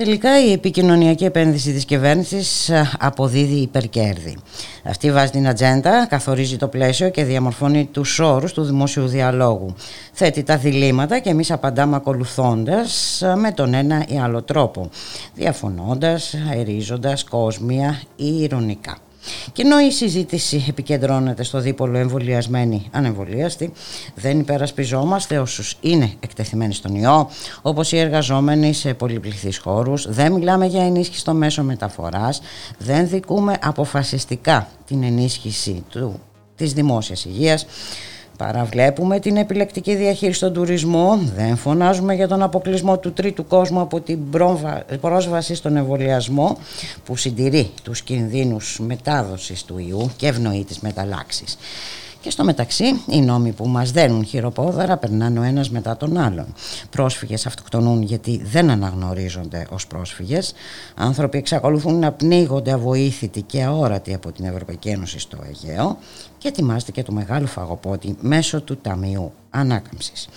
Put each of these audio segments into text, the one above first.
Τελικά η επικοινωνιακή επένδυση της κυβέρνησης αποδίδει υπερκέρδη. Αυτή βάζει την ατζέντα, καθορίζει το πλαίσιο και διαμορφώνει τους όρους του δημόσιου διαλόγου. Θέτει τα διλήμματα και εμείς απαντάμε ακολουθώντας με τον ένα ή άλλο τρόπο, διαφωνώντας, αερίζοντας κόσμια ή ηρωνικά. Και ενώ η συζήτηση επικεντρώνεται στο δίπολο εμβολιασμένοι ανεμβολίαστοι, δεν υπερασπιζόμαστε όσους είναι εκτεθειμένοι στον ιό, όπως οι εργαζόμενοι σε πολυπληθείς χώρους, δεν μιλάμε για ενίσχυση στο μέσο μεταφοράς, δεν δικούμε αποφασιστικά την ενίσχυση του, της δημόσιας υγείας Παραβλέπουμε την επιλεκτική διαχείριση στον τουρισμό, δεν φωνάζουμε για τον αποκλεισμό του τρίτου κόσμου από την πρόσβαση στον εμβολιασμό που συντηρεί τους κινδύνους μετάδοσης του ιού και ευνοεί τις μεταλλάξεις. Και στο μεταξύ, οι νόμοι που μας δένουν χειροπόδαρα περνάνε ο ένας μετά τον άλλον. Πρόσφυγες αυτοκτονούν γιατί δεν αναγνωρίζονται ως πρόσφυγες. Άνθρωποι εξακολουθούν να πνίγονται αβοήθητοι και αόρατοι από την Ευρωπαϊκή Ένωση στο Αιγαίο και ετοιμάζεται και το μεγάλο φαγοπότη μέσω του Ταμείου Ανάκαμψης.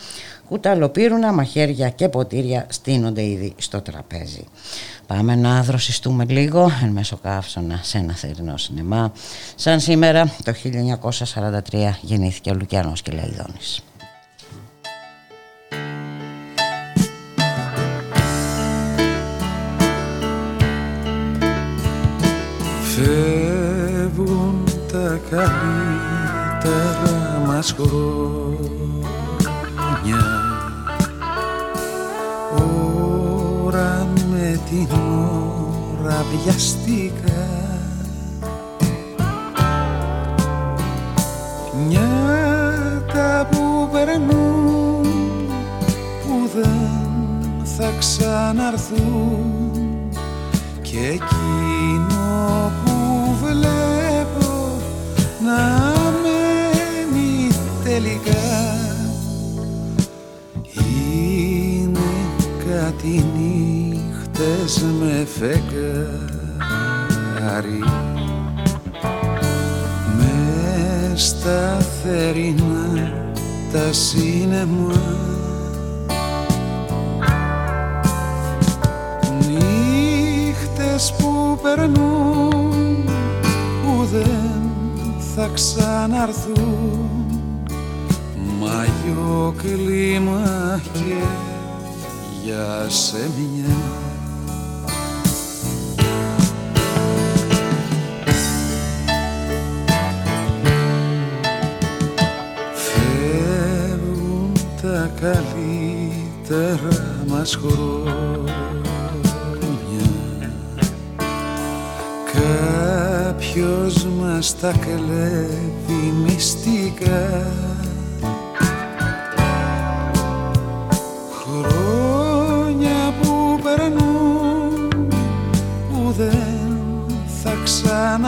Κουταλοπύρουνα, μαχαίρια και ποτήρια στείνονται ήδη στο τραπέζι. Πάμε να δροσιστούμε λίγο εν μέσω καύσωνα σε ένα θερινό σινεμά. Σαν σήμερα το 1943 γεννήθηκε ο Λουκιανός Κελαϊδόνης. Φεύγουν τα καλύτερα μας χρόνια Ώρα με την ώρα βιαστήκα Νιάτα που περνούν που δεν θα ξαναρθούν. Και εκείνο που βλέπω να μένει τελικά κάτι νύχτες με φεγγάρι. Με στα θερινά τα σύννεμα Νύχτες που περνούν που δεν θα ξαναρθούν. Μαγιό κλίμα και για σε μια. Φεύγουν τα καλύτερα μας χρόνια. Κάποιος μας τα κλέβει μυστικά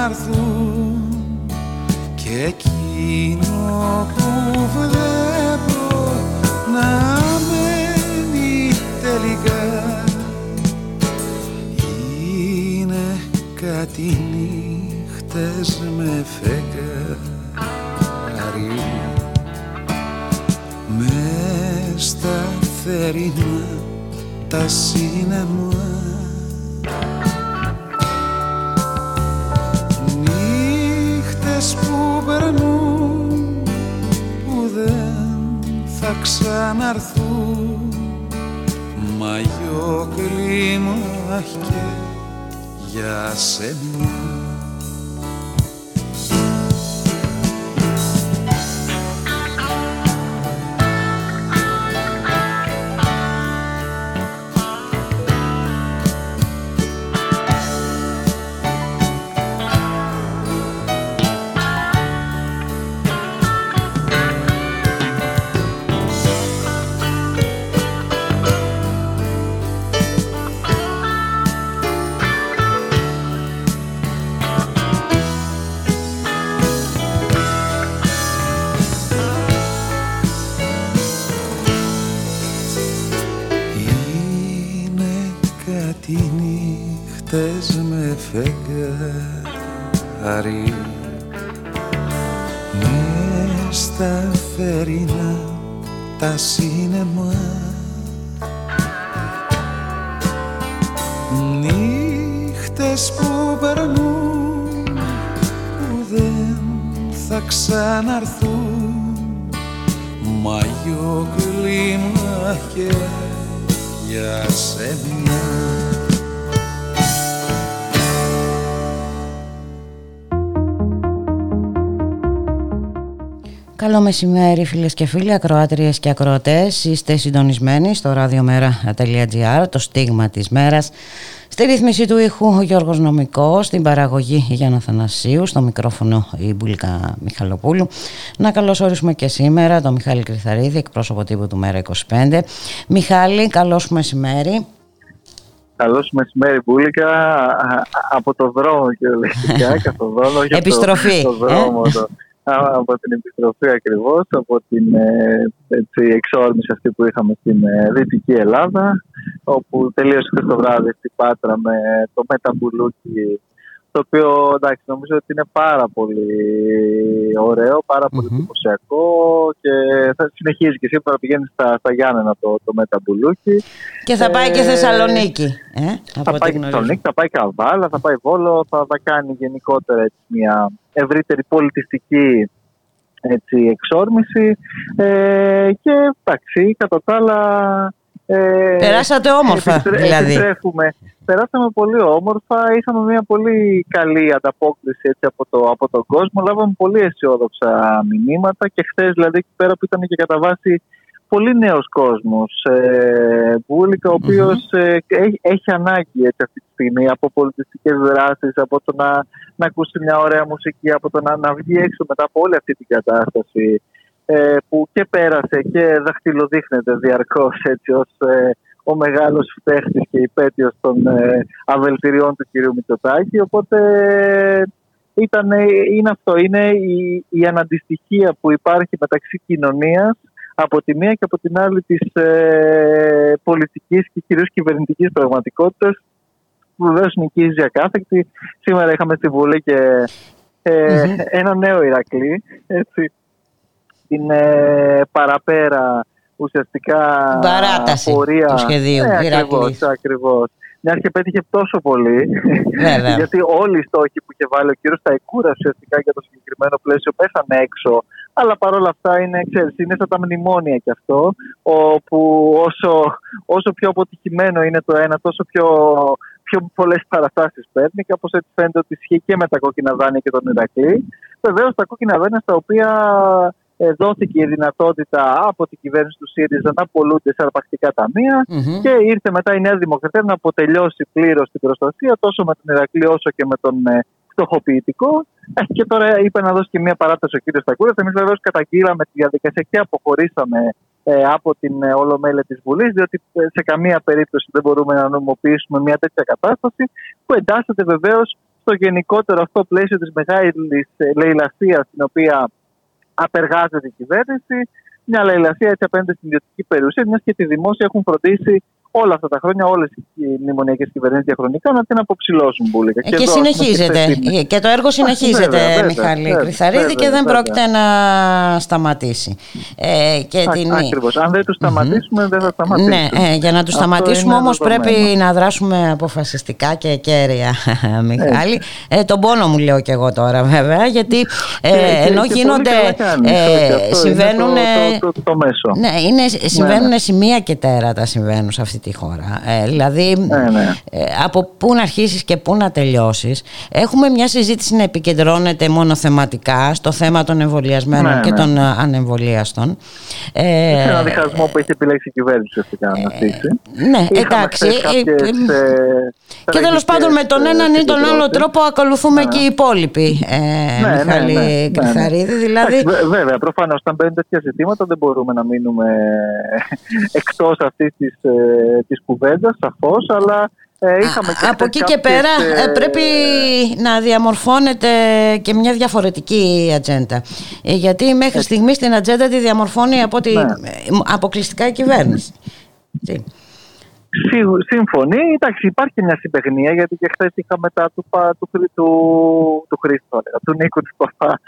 ξαναρθούν και εκείνο που βλέπω να μένει τελικά είναι κάτι νύχτες με φεγγάρι. Μες στα θερινά τα σύννεμα ξαναρθούν. Μαγιό κλίμα και για σένα φεγγάρι με στα φερίνα τα σίνεμα νύχτες που περνούν που δεν θα ξαναρθούν. Μαγιό κλίμα και για σένα Καλό μεσημέρι φίλες και φίλοι, ακροάτριες και ακροατές. Είστε συντονισμένοι στο radiomera.gr, το στίγμα της μέρας. Στη ρύθμιση του ήχου ο Γιώργος Νομικός, στην παραγωγή Γιάννα Θανασίου, στο μικρόφωνο η Μπουλίκα Μιχαλοπούλου. Να καλωσορίσουμε και σήμερα τον Μιχάλη Κρυθαρίδη, εκπρόσωπο τύπου του Μέρα 25. Μιχάλη, καλώς μεσημέρι. Καλώς μεσημέρι, Μπούλικα. Από το δρόμο και καθοδόν, όχι Επιστροφή. Από το δρόμο. Ε; Το, από την επιστροφή ακριβώς, από την ε, έτσι, εξόρμηση αυτή που είχαμε στην ε, Δυτική Ελλάδα, όπου τελείωσε το βράδυ στην Πάτρα με το μεταμπουλούκι το οποίο εντάξει, νομίζω ότι είναι πάρα πολύ ωραίο, πάρα πολύ εντυπωσιακό και θα συνεχίζει και σήμερα πηγαίνεις στα, στα Γιάννενα το, το μεταμπουλούκι. Και θα πάει και ε, Θεσσαλονίκη. Ε, θα πάει και Θεσσαλονίκη, θα πάει Καβάλα, θα πάει Βόλο, θα, θα κάνει γενικότερα έτσι, μια ευρύτερη πολιτιστική έτσι, εξόρμηση ε, και εντάξει, κατά τα άλλα ε, Περάσατε όμορφα δηλαδή. Επιστρέφουμε. Περάσαμε πολύ όμορφα, είχαμε μια πολύ καλή ανταπόκριση έτσι, από, το, από τον κόσμο, λάβαμε πολύ αισιόδοξα μηνύματα και χθες δηλαδή εκεί πέρα που ήταν και κατά βάση πολύ νέος κόσμος, ε, Μπούλικα, ο οποιος ε, έχει, έχει, ανάγκη έτσι, αυτή τη στιγμή από πολιτιστικές δράσεις, από το να, να ακούσει μια ωραία μουσική, από το να, να βγει έξω μετά από όλη αυτή την κατάσταση ε, που και πέρασε και δαχτυλοδείχνεται διαρκώς έτσι ως ε, ο μεγάλος φταίχτης και υπέτειος των ε, αβελτηριών του κυρίου Μητσοτάκη. Οπότε ήταν, είναι αυτό, είναι η, η αναντιστοιχία που υπάρχει μεταξύ κοινωνίας από τη μία και από την άλλη της ε, πολιτικής και κυρίως κυβερνητικής πραγματικότητας που βεβαίως νικίζει ακάθεκτη. Σήμερα είχαμε στη Βουλή και ε, ένα νέο Ηρακλή, έτσι, την ε, παραπέρα ουσιαστικά Παράταση πορεία. του σχεδίου. Ναι, ακριβώς, ακριβώς. Μιας και πέτυχε τόσο πολύ, γιατί όλοι οι στόχοι που είχε βάλει ο κύριος Σταϊκούρα ουσιαστικά για το συγκεκριμένο πλαίσιο πέσανε έξω. Αλλά παρόλα αυτά είναι, ξέρεις, είναι σαν τα μνημόνια κι αυτό, όπου όσο, όσο πιο αποτυχημένο είναι το ένα, τόσο πιο, πιο πολλές παραστάσεις παίρνει. Και όπως έτσι φαίνεται ότι ισχύει και με τα κόκκινα δάνεια και τον Ηρακλή. Βεβαίως τα κόκκινα δάνεια στα οποία ε, δόθηκε η δυνατότητα από την κυβέρνηση του ΣΥΡΙΖΑ να πολλούνται σε αρπακτικά και ήρθε μετά η Νέα Δημοκρατία να αποτελειώσει πλήρως την προστασία τόσο με τον Ηρακλή όσο και με τον ε, φτωχοποιητικό. Ε, και τώρα είπε να δώσει και μια παράταση ο κ. Στακούρας. Εμείς βεβαίως καταγγείλαμε τη διαδικασία και αποχωρήσαμε ε, από την ε, Ολομέλεια της Βουλής, διότι σε καμία περίπτωση δεν μπορούμε να νομιμοποιήσουμε μια τέτοια κατάσταση που εντάσσεται βεβαίως στο γενικότερο αυτό πλαίσιο της μεγάλης λαιλασίας την οποία απεργάζεται η κυβέρνηση, μια λαϊλασία έτσι απέναντι στην ιδιωτική περιουσία, μιας και τη δημόσια έχουν φροντίσει όλα αυτά τα χρόνια, όλες οι μνημονιακές κυβερνήσεις διαχρονικά να την αποψηλώσουν μπουλικα. Και, και συνεχίζεται. Και, και το έργο συνεχίζεται, βέβαια, Μιχάλη βέβαια, Κρυθαρίδη, βέβαια, και δεν πρόκειται να σταματήσει. Ε, και Α, την... Ακριβώς. Αν δεν τους σταματήσουμε, mm-hmm. δεν θα σταματήσουμε. Ναι, ε, για να τους σταματήσουμε όμως πρέπει να δράσουμε αποφασιστικά και κέρια, Μιχάλη. Ε, τον πόνο μου λέω και εγώ τώρα, βέβαια, γιατί ε, ενώ γίνονται. Ε, συμβαίνουν. Ναι, συμβαίνουν ναι. σημεία και τέρατα συμβαίνουν σε αυτή τη χώρα. Ε, δηλαδή, ναι, ναι. Ε, από πού να αρχίσεις και πού να τελειώσεις. Έχουμε μια συζήτηση να επικεντρώνεται μόνο θεματικά στο θέμα των εμβολιασμένων ναι, και ναι. των ε, ανεμβολίαστων. Ε, είναι ένα διχασμό που έχει επιλέξει η κυβέρνηση να ε, Ναι, εντάξει. και τέλος πάντων με τον έναν ή τον άλλο τρόπο ακολουθούμε και οι υπόλοιποι. Ε, ναι, Μιχάλη ναι, Κρυθαρίδη. Δηλαδή... Βέβαια, προφανώς όταν μπαίνουν τέτοια ζητήματα δεν μπορούμε να μείνουμε εκτός αυτής της της κουβέντας σαφώς, αλλά ε, είχαμε και Από εκεί και πέρα ε, πρέπει να διαμορφώνεται και μια διαφορετική ατζέντα. Ε, γιατί μέχρι στιγμής στην ατζέντα τη διαμορφώνει από τη, ναι. αποκλειστικά η κυβέρνηση. σύμφωνοι. Εντάξει, υπάρχει μια συμπεγνία γιατί και χθες είχαμε μετά του, του, του, του Χρήστο, του Νίκου του Παπά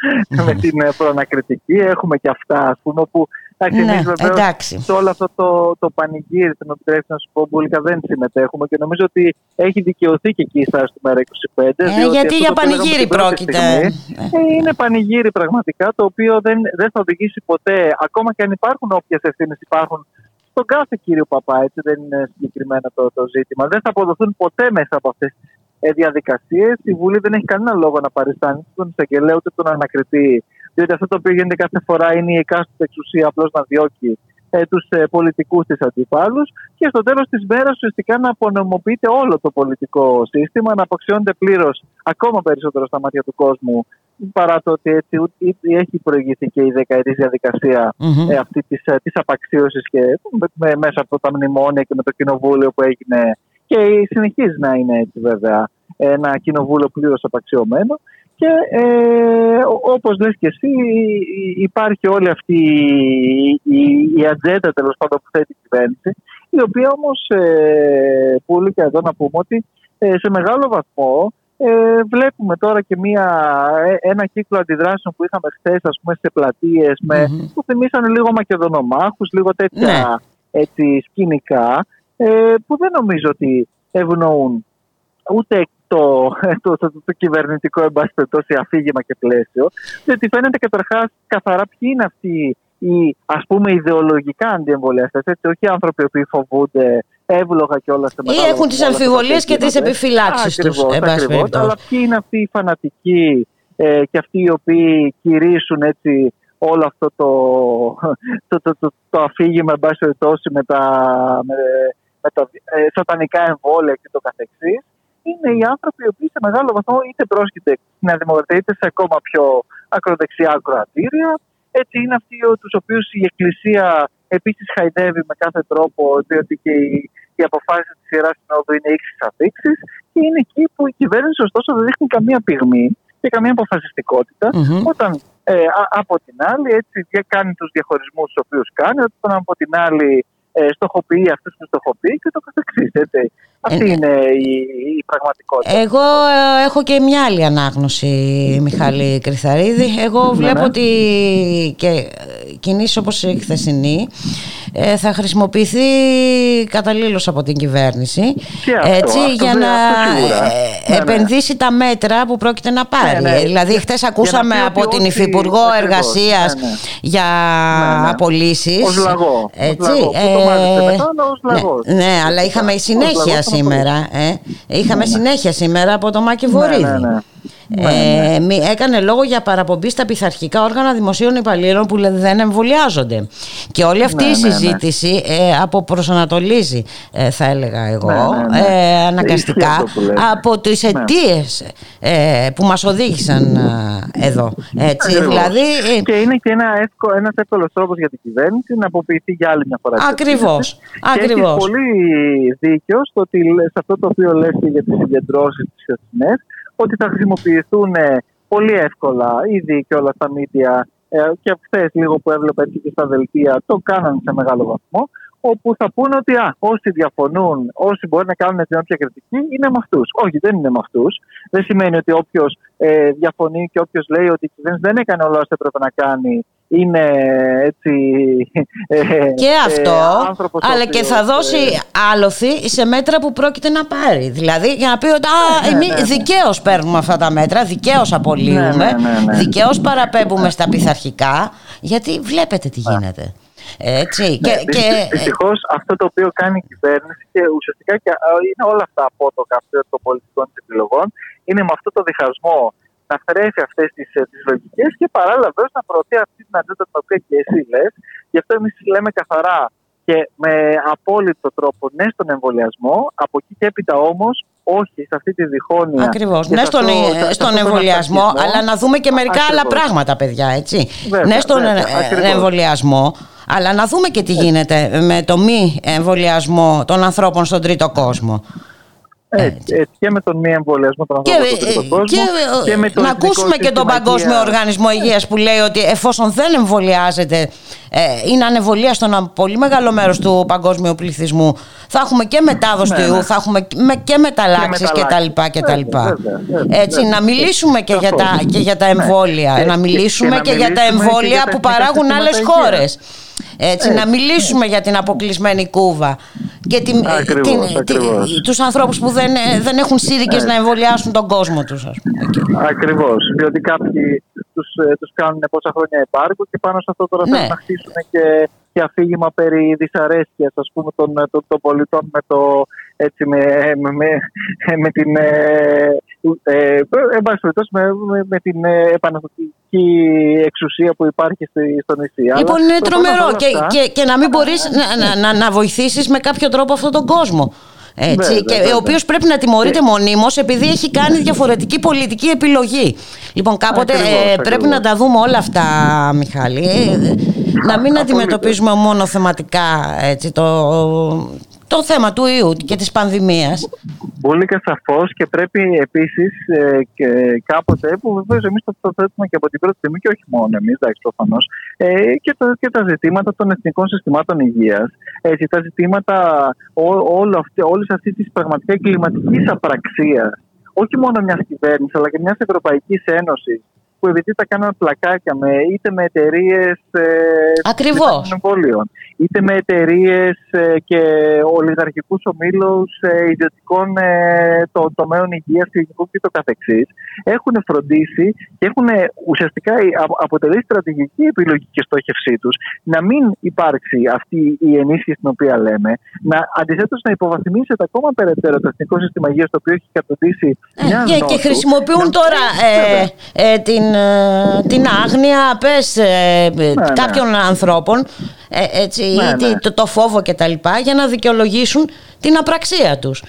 με την ε, προανακριτική. Έχουμε και αυτά, ας πούμε, όπου Εντάξει, ναι, εντάξει. σε όλο αυτό το, το πανηγύρι, θα με επιτρέψει να σου πω, μπουλικά δεν συμμετέχουμε και νομίζω ότι έχει δικαιωθεί και εκεί στα στο ΜΕΡΑ25. Ε, γιατί για πανηγύρι πρόκειται. ε, είναι πανηγύρι πραγματικά, το οποίο δεν, δεν θα οδηγήσει ποτέ, ακόμα και αν υπάρχουν όποιες ευθύνες υπάρχουν στον κάθε κύριο Παπά, έτσι δεν είναι συγκεκριμένα το, το ζήτημα. Δεν θα αποδοθούν ποτέ μέσα από αυτές τις ε, διαδικασίες. Η Βουλή δεν έχει κανένα λόγο να παριστάνει τον εισαγγελέα ούτε τον ανακριτή διότι αυτό το οποίο γίνεται κάθε φορά είναι η εκάστοτε εξουσία απλώς να διώκει ε, τους ε, πολιτικούς της αντιπάλους και στο τέλος της μέρας ουσιαστικά να απονομοποιείται όλο το πολιτικό σύστημα, να αποξιώνεται πλήρως ακόμα περισσότερο στα μάτια του κόσμου παρά το ότι έτσι έχει προηγηθεί και η δεκαετής διαδικασία mm-hmm. ε, αυτή της, ε, της απαξίωσης και με, μέσα από τα μνημόνια και με το κοινοβούλιο που έγινε και συνεχίζει να είναι έτσι βέβαια ένα κοινοβούλιο πλήρως απαξιωμένο και ε, όπως λες και εσύ υπάρχει όλη αυτή η, η ατζέντα τέλος πάντων που θέτει η κυβέρνηση η οποία όμως ε, πολύ και εδώ να πούμε ότι ε, σε μεγάλο βαθμό ε, βλέπουμε τώρα και μια, ε, ένα κύκλο αντιδράσεων που είχαμε χθες ας πούμε σε πλατείες mm-hmm. που θυμίσαν λίγο μακεδονομάχους, λίγο τέτοια ναι. έτσι, σκηνικά ε, που δεν νομίζω ότι ευνοούν ούτε το, το, το, το κυβερνητικό εν αφήγημα και πλαίσιο, διότι φαίνεται καταρχάς καθαρά ποιοι είναι αυτοί οι ας πούμε ιδεολογικά αντιεμβολιαστές, έτσι, όχι άνθρωποι που φοβούνται εύλογα και όλα Ή έχουν τις αμφιβολίες και τις επιφυλάξεις τους. Αλλά ποιοι είναι αυτοί οι φανατικοί ε, και αυτοί οι οποίοι κηρύσουν έτσι όλο αυτό το, το, το, το, το αφήγημα εν πάση με τα, με, με τα ε, σατανικά εμβόλια και το καθεξής είναι οι άνθρωποι οι οποίοι σε μεγάλο βαθμό είτε πρόσκειται στην Νέα Δημοκρατία είτε σε ακόμα πιο ακροδεξιά ακροατήρια. Έτσι είναι αυτοί τους οποίους η Εκκλησία επίσης χαϊδεύει με κάθε τρόπο, διότι και οι, οι αποφάσεις της Ιεράς Συνόδου είναι ίξει αφήξει. Και είναι εκεί που η κυβέρνηση ωστόσο δεν δείχνει καμία πυγμή και καμία αποφασιστικότητα, mm-hmm. όταν ε, από την άλλη έτσι κάνει τους διαχωρισμούς τους οποίους κάνει, όταν από την άλλη ε, στοχοποιεί αυτούς που στοχοποιεί και το καθεξής. Αυτή ε, είναι η, η, πραγματικότητα. Εγώ ε, έχω και μια άλλη ανάγνωση, Μιχάλη Κρυθαρίδη. Εγώ ναι, βλέπω ναι. ότι και κινήσεις όπως η χθεσινή ε, θα χρησιμοποιηθεί καταλήλως από την κυβέρνηση έτσι, για να ναι, επενδύσει τα μέτρα που πρόκειται να πάρει. Δηλαδή χθες ακούσαμε από την Υφυπουργό Εργασίας για απολύσεις. Ως λαγό. Έτσι, ναι, αλλά είχαμε συνέχεια σήμερα. Ε. Είχαμε συνέχεια σήμερα από το Μάκη Βορύδη. Ναι, ναι, ναι. Ε, ναι. έκανε λόγο για παραπομπή στα πειθαρχικά όργανα δημοσίων υπαλλήλων που δεν εμβολιάζονται. Και όλη αυτή ναι, η ναι, συζήτηση ε, αποπροσανατολίζει, ε, θα έλεγα εγώ, ε, αναγκαστικά από τις αιτίες ε, που μας οδήγησαν ε, εδώ. Έτσι, δηλαδή, και είναι και ένα εύκολο, ένας εύκολος τρόπος για την κυβέρνηση να αποποιηθεί για άλλη μια φορά. Ακριβώς. Και ακριβώς. έχει πολύ δίκιο στο ότι, σε αυτό το οποίο λες και για τις συγκεντρώσεις της χθεσινές ότι θα χρησιμοποιηθούν ε, πολύ εύκολα ήδη και όλα τα μίντια ε, και χθες λίγο που έβλεπα έτσι και στα δελτία το κάνανε σε μεγάλο βαθμό όπου θα πούνε ότι α, όσοι διαφωνούν, όσοι μπορεί να κάνουν την όποια κριτική είναι με αυτούς. Όχι, δεν είναι με αυτούς. Δεν σημαίνει ότι όποιος ε, διαφωνεί και όποιος λέει ότι η κυβέρνηση δεν έκανε όλα όσα έπρεπε να κάνει είναι έτσι. Ε, και ε, αυτό, αλλά και θα δώσει ε, άλοθη σε μέτρα που πρόκειται να πάρει. Δηλαδή για να πει ότι ναι, εμείς ναι, ναι. δικαίως παίρνουμε αυτά τα μέτρα, δικαίως απολύουμε, ναι, ναι, δικαίως παραπέμπουμε στα πειθαρχικά, γιατί βλέπετε τι γίνεται. Έτσι. Ναι, και, και... Δυστυχώς αυτό το οποίο κάνει η κυβέρνηση και ουσιαστικά και είναι όλα αυτά από το καφέ των πολιτικών επιλογών, είναι με αυτό το διχασμό να θρέφει αυτές τις τις ε, λογικές και παράλληλα βέβαια να προωθεί αυτή την ατζέντα την οποία και εσύ λες. Γι' αυτό εμείς λέμε καθαρά και με απόλυτο τρόπο ναι στον εμβολιασμό, από εκεί και έπειτα όμως όχι σε αυτή τη διχόνοια. Ακριβώς. Ναι στον, αυτό, στον εμβολιασμό, αλλά να δούμε και μερικά Ακριβώς. άλλα πράγματα, παιδιά. Έτσι. Βέβαια, ναι στον βέβαια, εμβολιασμό, αλλά να δούμε και τι γίνεται με το μη εμβολιασμό των ανθρώπων στον τρίτο κόσμο. Έτσι, έτσι, και με τον μη εμβολιασμό των ανθρώπων και, στον κόσμο. Και, και με τον να ακούσουμε και τον Παγκόσμιο Οργανισμό Υγείας που λέει ότι εφόσον δεν εμβολιάζεται ε, είναι ανεβολία στον πολύ μεγάλο μέρος του παγκόσμιου πληθυσμού θα έχουμε και μετάδοση ναι, του ιού, ναι. θα έχουμε και μεταλλάξεις κτλ. Έτσι, να μιλήσουμε και για, τα, και για τα εμβόλια, ναι. να μιλήσουμε και, για τα εμβόλια που παράγουν άλλες χώρες. Έτσι, να μιλήσουμε για την αποκλεισμένη Κούβα και την, ακριβώς, την, ακριβώς. τους ανθρώπους που δεν, δεν έχουν σύρικες να εμβολιάσουν τον κόσμο τους. Ας πούμε. Ακριβώς, διότι κάποιοι τους, ε, τους κάνουν πόσα χρόνια επάρκου και πάνω σε αυτό τώρα ναι. θέλουν να χτίσουν και, και αφήγημα περί δυσαρέσκειας ας πούμε των, των, των πολιτών με το έτσι με, με, με, την ε, ε, με, με, με την επαναστατική εξουσία που υπάρχει στο νησί. Λοιπόν είναι τρομερό και, και, και, να μην μπορείς να, να, να, να βοηθήσεις με κάποιο τρόπο αυτόν τον κόσμο. Έτσι, και ο οποίος πρέπει να τιμωρείται μονίμως επειδή έχει κάνει διαφορετική πολιτική επιλογή. Λοιπόν, κάποτε ε, πρέπει να τα δούμε όλα αυτά, Μιχάλη. Ε, να μην αντιμετωπίζουμε μόνο θεματικά έτσι, το, το θέμα του ιού και της πανδημίας. Πολύ και σαφώς και πρέπει επίσης ε, και κάποτε που βεβαίως εμείς το, το θέτουμε και από την πρώτη στιγμή και όχι μόνο εμείς, εντάξει προφανώς, ε, και, το, και τα ζητήματα των εθνικών συστημάτων υγείας, έτσι, τα ζητήματα όλη αυτή, όλης αυτής της πραγματικά κλιματικής απραξίας, όχι μόνο μιας κυβέρνησης αλλά και μιας Ευρωπαϊκής Ένωσης, που επειδή τα κάνουν πλακάκια με, είτε με εταιρείες ε, είτε με εταιρείες ε, και ολιγαρχικούς ομίλους ε, ιδιωτικών ε, το, τομέων υγείας, φυσικού και το καθεξής, έχουν φροντίσει και έχουν ουσιαστικά αποτελεί στρατηγική επιλογή και στόχευσή τους να μην υπάρξει αυτή η ενίσχυση την οποία λέμε, να αντιθέτως να υποβαθμίσετε ακόμα περαιτέρω το εθνικό σύστημα υγείας το οποίο έχει κατοντήσει μια και, και χρησιμοποιούν τώρα ε, την ε, την άγνοια πες ε, ναι, ναι. κάποιων ανθρώπων ε, έτσι, ναι, το, το φόβο και τα λοιπά για να δικαιολογήσουν την απραξία τους.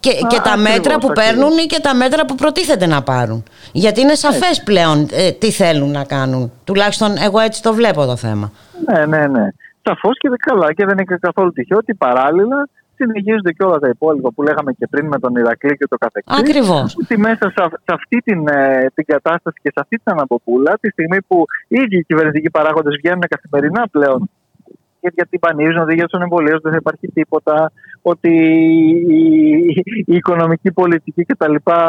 Και, και τα μέτρα που παίρνουν ή και τα μέτρα που προτίθεται να πάρουν. Γιατί είναι σαφές πλέον τι θέλουν να κάνουν. Τουλάχιστον εγώ έτσι το βλέπω το θέμα. Ναι, ναι, ναι. Σαφώς και καλά και δεν είναι καθόλου τυχαίο ότι παράλληλα συνεχίζονται και όλα τα υπόλοιπα που λέγαμε και πριν με τον Ηρακλή και το καθεξής. Ακριβώς. Ότι μέσα σε, αυτή την, ε, την κατάσταση και σε αυτή την αναποπούλα, τη στιγμή που οι ίδιοι οι κυβερνητικοί παράγοντες βγαίνουν καθημερινά πλέον γιατί πανίζουν ότι για τον εμβολίο δεν θα υπάρχει τίποτα, ότι η, η οικονομική πολιτική και τα λοιπά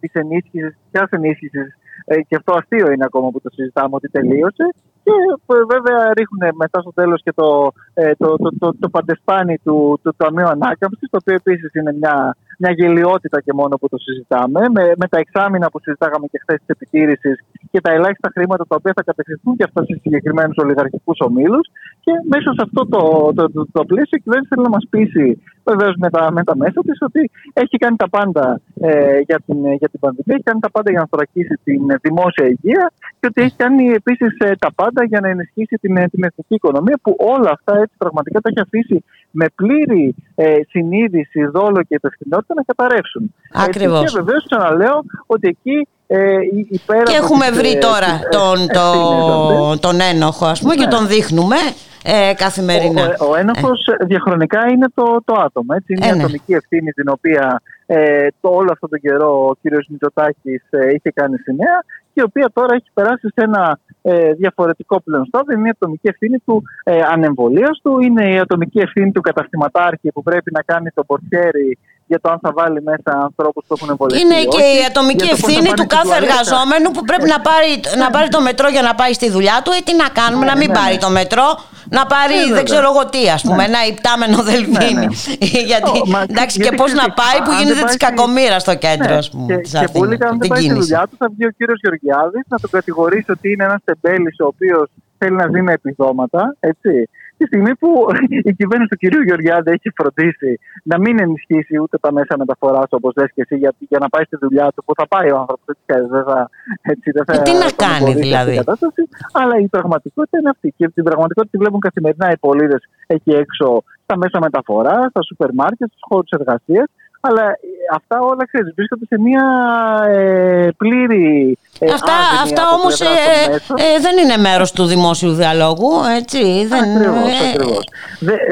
της ενίσχυσης, ποια ενίσχυσης, ε, και αυτό αστείο είναι ακόμα που το συζητάμε ότι τελείωσε. Και ε, βέβαια ρίχνουν μετά στο τέλος και το, ε, το, το, το, το παντεσπάνι του, του Ταμείου Ανάκαμψης, το οποίο επίσης είναι μια, μια γελιότητα και μόνο που το συζητάμε, με, με τα εξάμεινα που συζητάγαμε και χθες της επιτήρησης και τα ελάχιστα χρήματα τα οποία θα κατευθυνθούν και αυτά σε συγκεκριμένους ολιγαρχικούς ομίλους. Και μέσα σε αυτό το, το, το, το πλαίσιο η κυβέρνηση θέλει να μας πείσει, βεβαίως με τα, με τα μέσα της, ότι έχει κάνει τα πάντα ε, για, την, για την πανδημία, έχει κάνει τα πάντα για να θωρακίσει την δημόσια υγεία και ότι έχει κάνει επίσης ε, τα πάντα για να ενισχύσει την, την εθνική οικονομία, που όλα αυτά έτσι πραγματικά τα έχει αφήσει με πλήρη ε, συνείδηση, δόλο και υπευθυνότητα να καταρρεύσουν. Ακριβώς. Και βεβαίως ξαναλέω ότι εκεί ε, και έχουμε βρει ε, τώρα τον, το, τον ένοχο ας πούμε και ναι. τον δείχνουμε ε, καθημερινά. Ο, ο, ο ένοχος ε. διαχρονικά είναι το, το άτομο. Έτσι. Είναι η ναι. ατομική ευθύνη την οποία ε, το, όλο αυτόν τον καιρό ο κύριος Μητσοτάκης ε, είχε κάνει σημαία και η οποία τώρα έχει περάσει σε ένα ε, διαφορετικό πλέον στάδιο. Είναι η ατομική ευθύνη του ε, του, είναι η ατομική ευθύνη του καταστηματάρχη που πρέπει να κάνει το πορτιέρι για το αν θα βάλει μέσα ανθρώπους που έχουν εμβολιαστεί. Είναι και η ατομική ευθύνη του κάθε εργαζόμενου που πρέπει να πάρει, να πάρει το μετρό για να πάει στη δουλειά του ή τι να κάνουμε, ναι, να μην ναι, πάρει ναι. το μετρό, να πάρει ναι, δεν ξέρω εγώ τι, ας πούμε, ένα υπτάμενο δελφίνι. Γιατί εντάξει, και πώς να πάει που γίνεται της κακομήρα στο κέντρο, ας πούμε. Και πολύ καλά, αν δεν πάει στη δουλειά του, θα βγει ο κύριος Γεωργιάδης να τον κατηγορήσει ότι είναι ένας τεμπέλης ο οποίος θέλει να ζει με επιδόματα, έτσι τη στιγμή που η κυβέρνηση του κυρίου Γεωργιάδη έχει φροντίσει να μην ενισχύσει ούτε τα μέσα μεταφοράς όπως λες και εσύ για, για να πάει στη δουλειά του, που θα πάει ο άνθρωπος. Δεν θα, έτσι, δεν θα, ε, τι να κάνει δηλαδή; αλλά η πραγματικότητα είναι αυτή. Και την πραγματικότητα τη βλέπουν καθημερινά οι πολίτες εκεί έξω στα μέσα μεταφοράς, στα σούπερ μάρκετ, στους χώρους εργασίας αλλά ε, αυτά όλα ξέρεις, βρίσκονται σε μια ε, πλήρη. Ε, αυτά αυτά όμως ε, ε, δεν είναι μέρος του δημόσιου διαλόγου, έτσι. Δεν,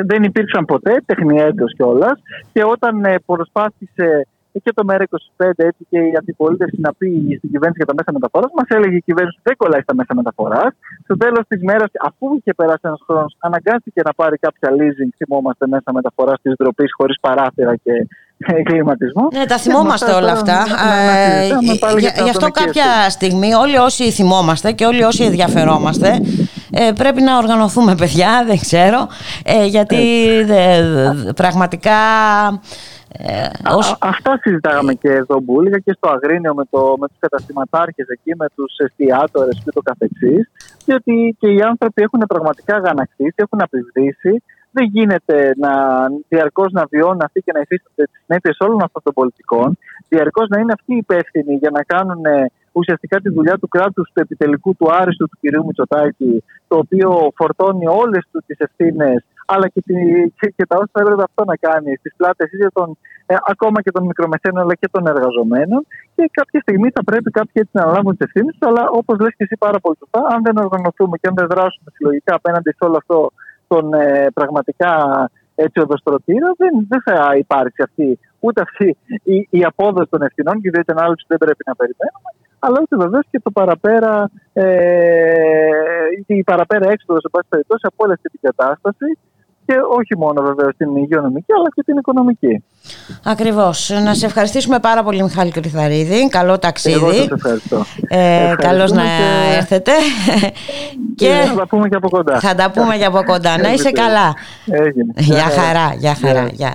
δεν υπήρξαν ποτέ, τεχνιέντος κιόλας. Και όταν προσπάθησε και το ΜΕΡΑ25 έτσι και η αντιπολίτευση να πει στην κυβέρνηση για τα μέσα μεταφοράς, μας έλεγε η κυβέρνηση δεν κολλάει στα μέσα μεταφοράς. Στο τέλος της μέρας, αφού είχε περάσει ένας χρόνος, αναγκάστηκε να πάρει κάποια leasing, θυμόμαστε μέσα μεταφοράς της ντροπής χωρίς παράθυρα και κλιματισμό. Ναι, τα θυμόμαστε όλα αυτά. Ε, γι' αυτό κάποια στιγμή όλοι όσοι θυμόμαστε και όλοι όσοι ενδιαφερόμαστε ε, πρέπει να οργανωθούμε παιδιά, δεν ξέρω, ε, γιατί πραγματικά ε, ως... αυτά συζητάγαμε και εδώ Μπούλικα και στο Αγρίνιο με, το, με τους καταστηματάρχες εκεί, με τους εστιατόρες και το καθεξής διότι και οι άνθρωποι έχουν πραγματικά γανακτήσει, έχουν απειβδίσει. Δεν γίνεται να διαρκώς να βιώνουν αυτοί και να υφίστανται τις συνέπειες όλων αυτών των πολιτικών, διαρκώς να είναι αυτοί υπεύθυνοι για να κάνουν ουσιαστικά τη δουλειά του κράτους του επιτελικού του άριστου του κ. Μητσοτάκη, το οποίο φορτώνει όλες τις ευθύνες αλλά και, τη, και, τα όσα έπρεπε αυτό να κάνει στις πλάτες ε, ακόμα και των μικρομεσαίων αλλά και των εργαζομένων. Και κάποια στιγμή θα πρέπει κάποιοι έτσι να λάβουν τις ευθύνες του. Αλλά όπως λες και εσύ πάρα πολύ σωστά, αν δεν οργανωθούμε και αν δεν δράσουμε συλλογικά απέναντι σε όλο αυτό τον ε, πραγματικά έτσι οδοστρωτήρα, δεν, δεν θα υπάρξει αυτή ούτε αυτή η, η απόδοση των ευθυνών και διότι ανάλυση δεν πρέπει να περιμένουμε, αλλά ούτε βεβαίως και το παραπέρα, ε, η παραπέρα έξοδος, σε πάση περιπτώσει, από όλη αυτή την κατάσταση και όχι μόνο βεβαίως την υγειονομική αλλά και την οικονομική. Ακριβώς. Να σε ευχαριστήσουμε πάρα πολύ, Μιχάλη Κρυθαρίδη. Καλό ταξίδι. Εγώ σας ευχαριστώ. Ε, Καλώς να και... έρθετε. και θα τα πούμε και από κοντά. Θα τα πούμε και από κοντά. να είσαι καλά. Έγινε. Γεια χαρά. Γεια χαρά. Γεια.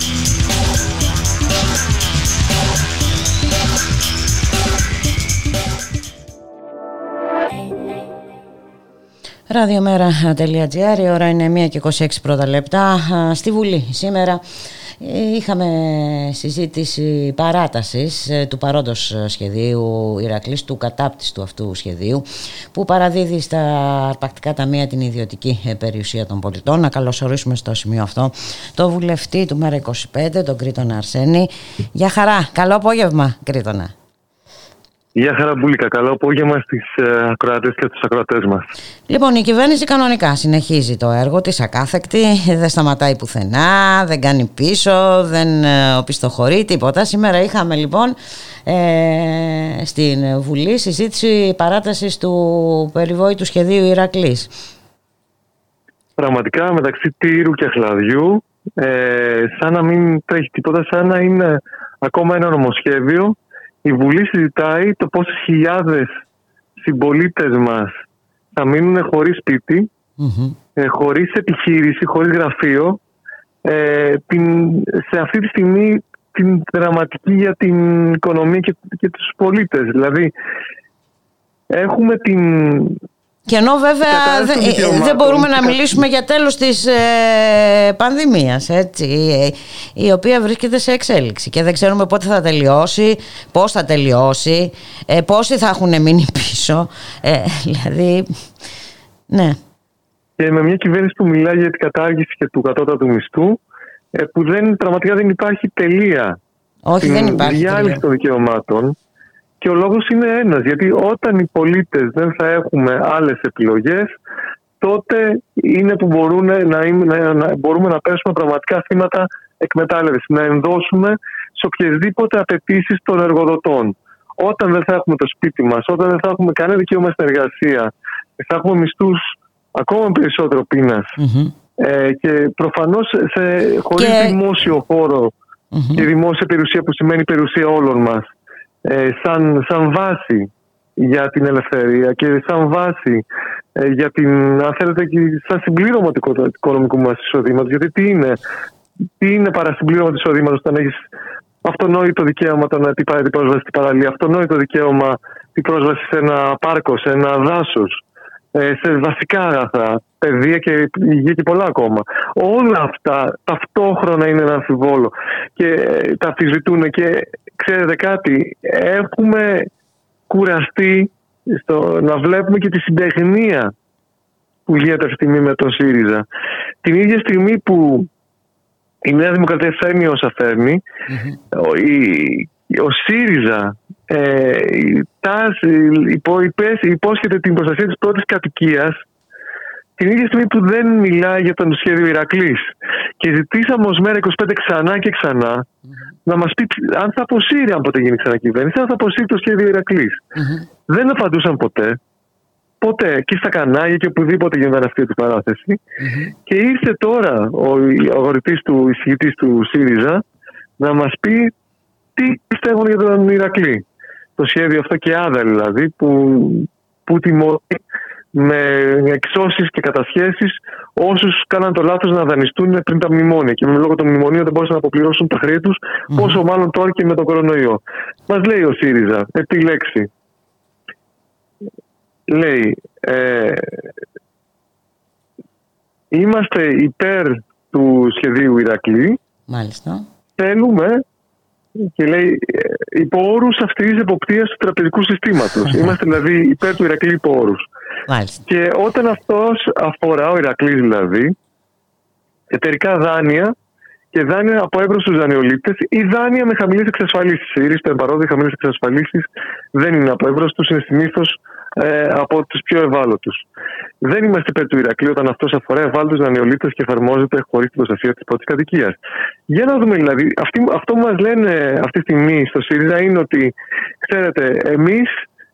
Ραδιομέρα.gr, η ώρα είναι 1 και 26 πρώτα λεπτά. Στη Βουλή σήμερα είχαμε συζήτηση παράτασης ε, του παρόντος σχεδίου Ηρακλής, του κατάπτυστου αυτού σχεδίου που παραδίδει στα αρπακτικά ταμεία την ιδιωτική ε, περιουσία των πολιτών. Να καλωσορίσουμε στο σημείο αυτό το βουλευτή του Μέρα 25, τον Κρήτονα Αρσένη. Γεια χαρά, καλό απόγευμα Κρήτονα. Γεια χαρά Μπουλίκα, καλό απόγευμα στις ε, ακροατές και τους ακροατές μας. Λοιπόν, η κυβέρνηση κανονικά συνεχίζει το έργο της ακάθεκτη, δεν σταματάει πουθενά, δεν κάνει πίσω, δεν ε, οπισθοχωρεί τίποτα. Σήμερα είχαμε λοιπόν ε, στην Βουλή συζήτηση παράτασης του περιβόητου σχεδίου Ηρακλής. Πραγματικά μεταξύ τύρου και χλαδιού, ε, σαν να μην τρέχει τίποτα, σαν να είναι ακόμα ένα νομοσχέδιο η Βουλή συζητάει το πόσε χιλιάδες συμπολίτες μας θα μείνουν χωρίς σπίτι, mm-hmm. χωρίς επιχείρηση, χωρίς γραφείο ε, την, σε αυτή τη στιγμή την δραματική για την οικονομία και, και τους πολίτες. Δηλαδή έχουμε την και ενώ βέβαια ε, δεν μπορούμε να μιλήσουμε για τέλος της ε, πανδημίας, έτσι, η οποία βρίσκεται σε εξέλιξη και δεν ξέρουμε πότε θα τελειώσει, πώς θα τελειώσει, ε, πόσοι θα έχουν μείνει πίσω, ε, δηλαδή, ναι. Και με μια κυβέρνηση που μιλάει για την κατάργηση και του κατώτατου μισθού, ε, που δεν, πραγματικά δεν υπάρχει τελεία. Όχι, δεν υπάρχει. Διάλυση των δικαιωμάτων και ο λόγος είναι ένας, γιατί όταν οι πολίτες δεν θα έχουμε άλλες επιλογές, τότε είναι που μπορούν να, να, να, μπορούμε να πέσουμε πραγματικά θύματα εκμετάλλευσης, να ενδώσουμε σε οποιασδήποτε απαιτήσεις των εργοδοτών. Όταν δεν θα έχουμε το σπίτι μας, όταν δεν θα έχουμε κανένα δικαίωμα στην εργασία, θα έχουμε μισθούς ακόμα περισσότερο ε, και προφανώς σε, χωρίς και... δημόσιο και δημόσια περιουσία που σημαίνει περιουσία όλων μας ε, σαν, σαν βάση για την ελευθερία και σαν βάση ε, για την, αν θέλετε, και σαν συμπλήρωμα του οικονομικού μας εισοδήματος. Γιατί τι είναι, τι είναι παρασυμπλήρωμα του εισοδήματος όταν έχεις αυτονόητο δικαίωμα το να την πρόσβαση στην παραλία, αυτονόητο δικαίωμα την πρόσβαση σε ένα πάρκο, σε ένα δάσος, ε, σε βασικά αγαθά, παιδεία και υγεία και πολλά ακόμα. Όλα αυτά ταυτόχρονα είναι ένα αμφιβόλο και ε, τα αμφισβητούν και ξέρετε κάτι, έχουμε κουραστεί στο να βλέπουμε και τη συντεχνία που γίνεται αυτή τη στιγμή με τον ΣΥΡΙΖΑ. Την ίδια στιγμή που η Νέα Δημοκρατία φέρνει όσα φέρνει, ο, ΣΥΡΙΖΑ ε, υπόσχεται την προστασία της πρώτης κατοικίας την ίδια στιγμή που δεν μιλάει για το σχέδιο Ηρακλής. Και ζητήσαμε ω μέρα 25 ξανά και ξανα να μας πει αν θα αποσύρει, αν ποτέ γίνει ξανακυβέρνηση, αν θα αποσύρει το σχέδιο Δεν απαντούσαν ποτέ. Ποτέ και στα κανάλια και οπουδήποτε γινόταν αυτή η παραθεση Και ήρθε τώρα ο αγορητής του εισηγητής του ΣΥΡΙΖΑ να μας πει τι πιστεύουν για τον Ηρακλή. Το σχέδιο αυτό και άδα δηλαδή που, που τιμωρεί με εξώσεις και κατασχέσεις όσους κάναν το λάθος να δανειστούν πριν τα μνημόνια και με λόγω των μνημονίων δεν μπορούσαν να αποπληρώσουν τα χρέη τους, πόσο μάλλον τώρα και με τον κορονοϊό. Μας λέει ο ΣΥΡΙΖΑ, επιλέξει. Λέει, ε, είμαστε υπέρ του σχεδίου Ηρακλή. Μάλιστα. Θέλουμε και λέει υπό όρους αυτής της εποπτείας του τραπεζικού συστήματος. Είμαστε δηλαδή υπέρ του Ηρακλή υπό όρου. Και όταν αυτός αφορά, ο Ηρακλής δηλαδή, εταιρικά δάνεια και δάνεια από εύρωστου δανειολήπτες ή δάνεια με χαμηλές εξασφαλίσεις. Η ρίση εμπαρόδια χαμηλές εξασφαλίσεις δεν είναι από εύρωστου, είναι συνήθως ε, από τους πιο ευάλωτους. δεν είμαστε υπέρ του Ηρακλείου όταν αυτός αφορά ευάλωτους δανειολήπτες και εφαρμόζεται χωρίς την προστασία της πρώτης κατοικίας. Για να δούμε δηλαδή, αυτό που μας λένε αυτή τη στιγμή στο ΣΥΡΙΖΑ είναι ότι, ξέρετε, εμείς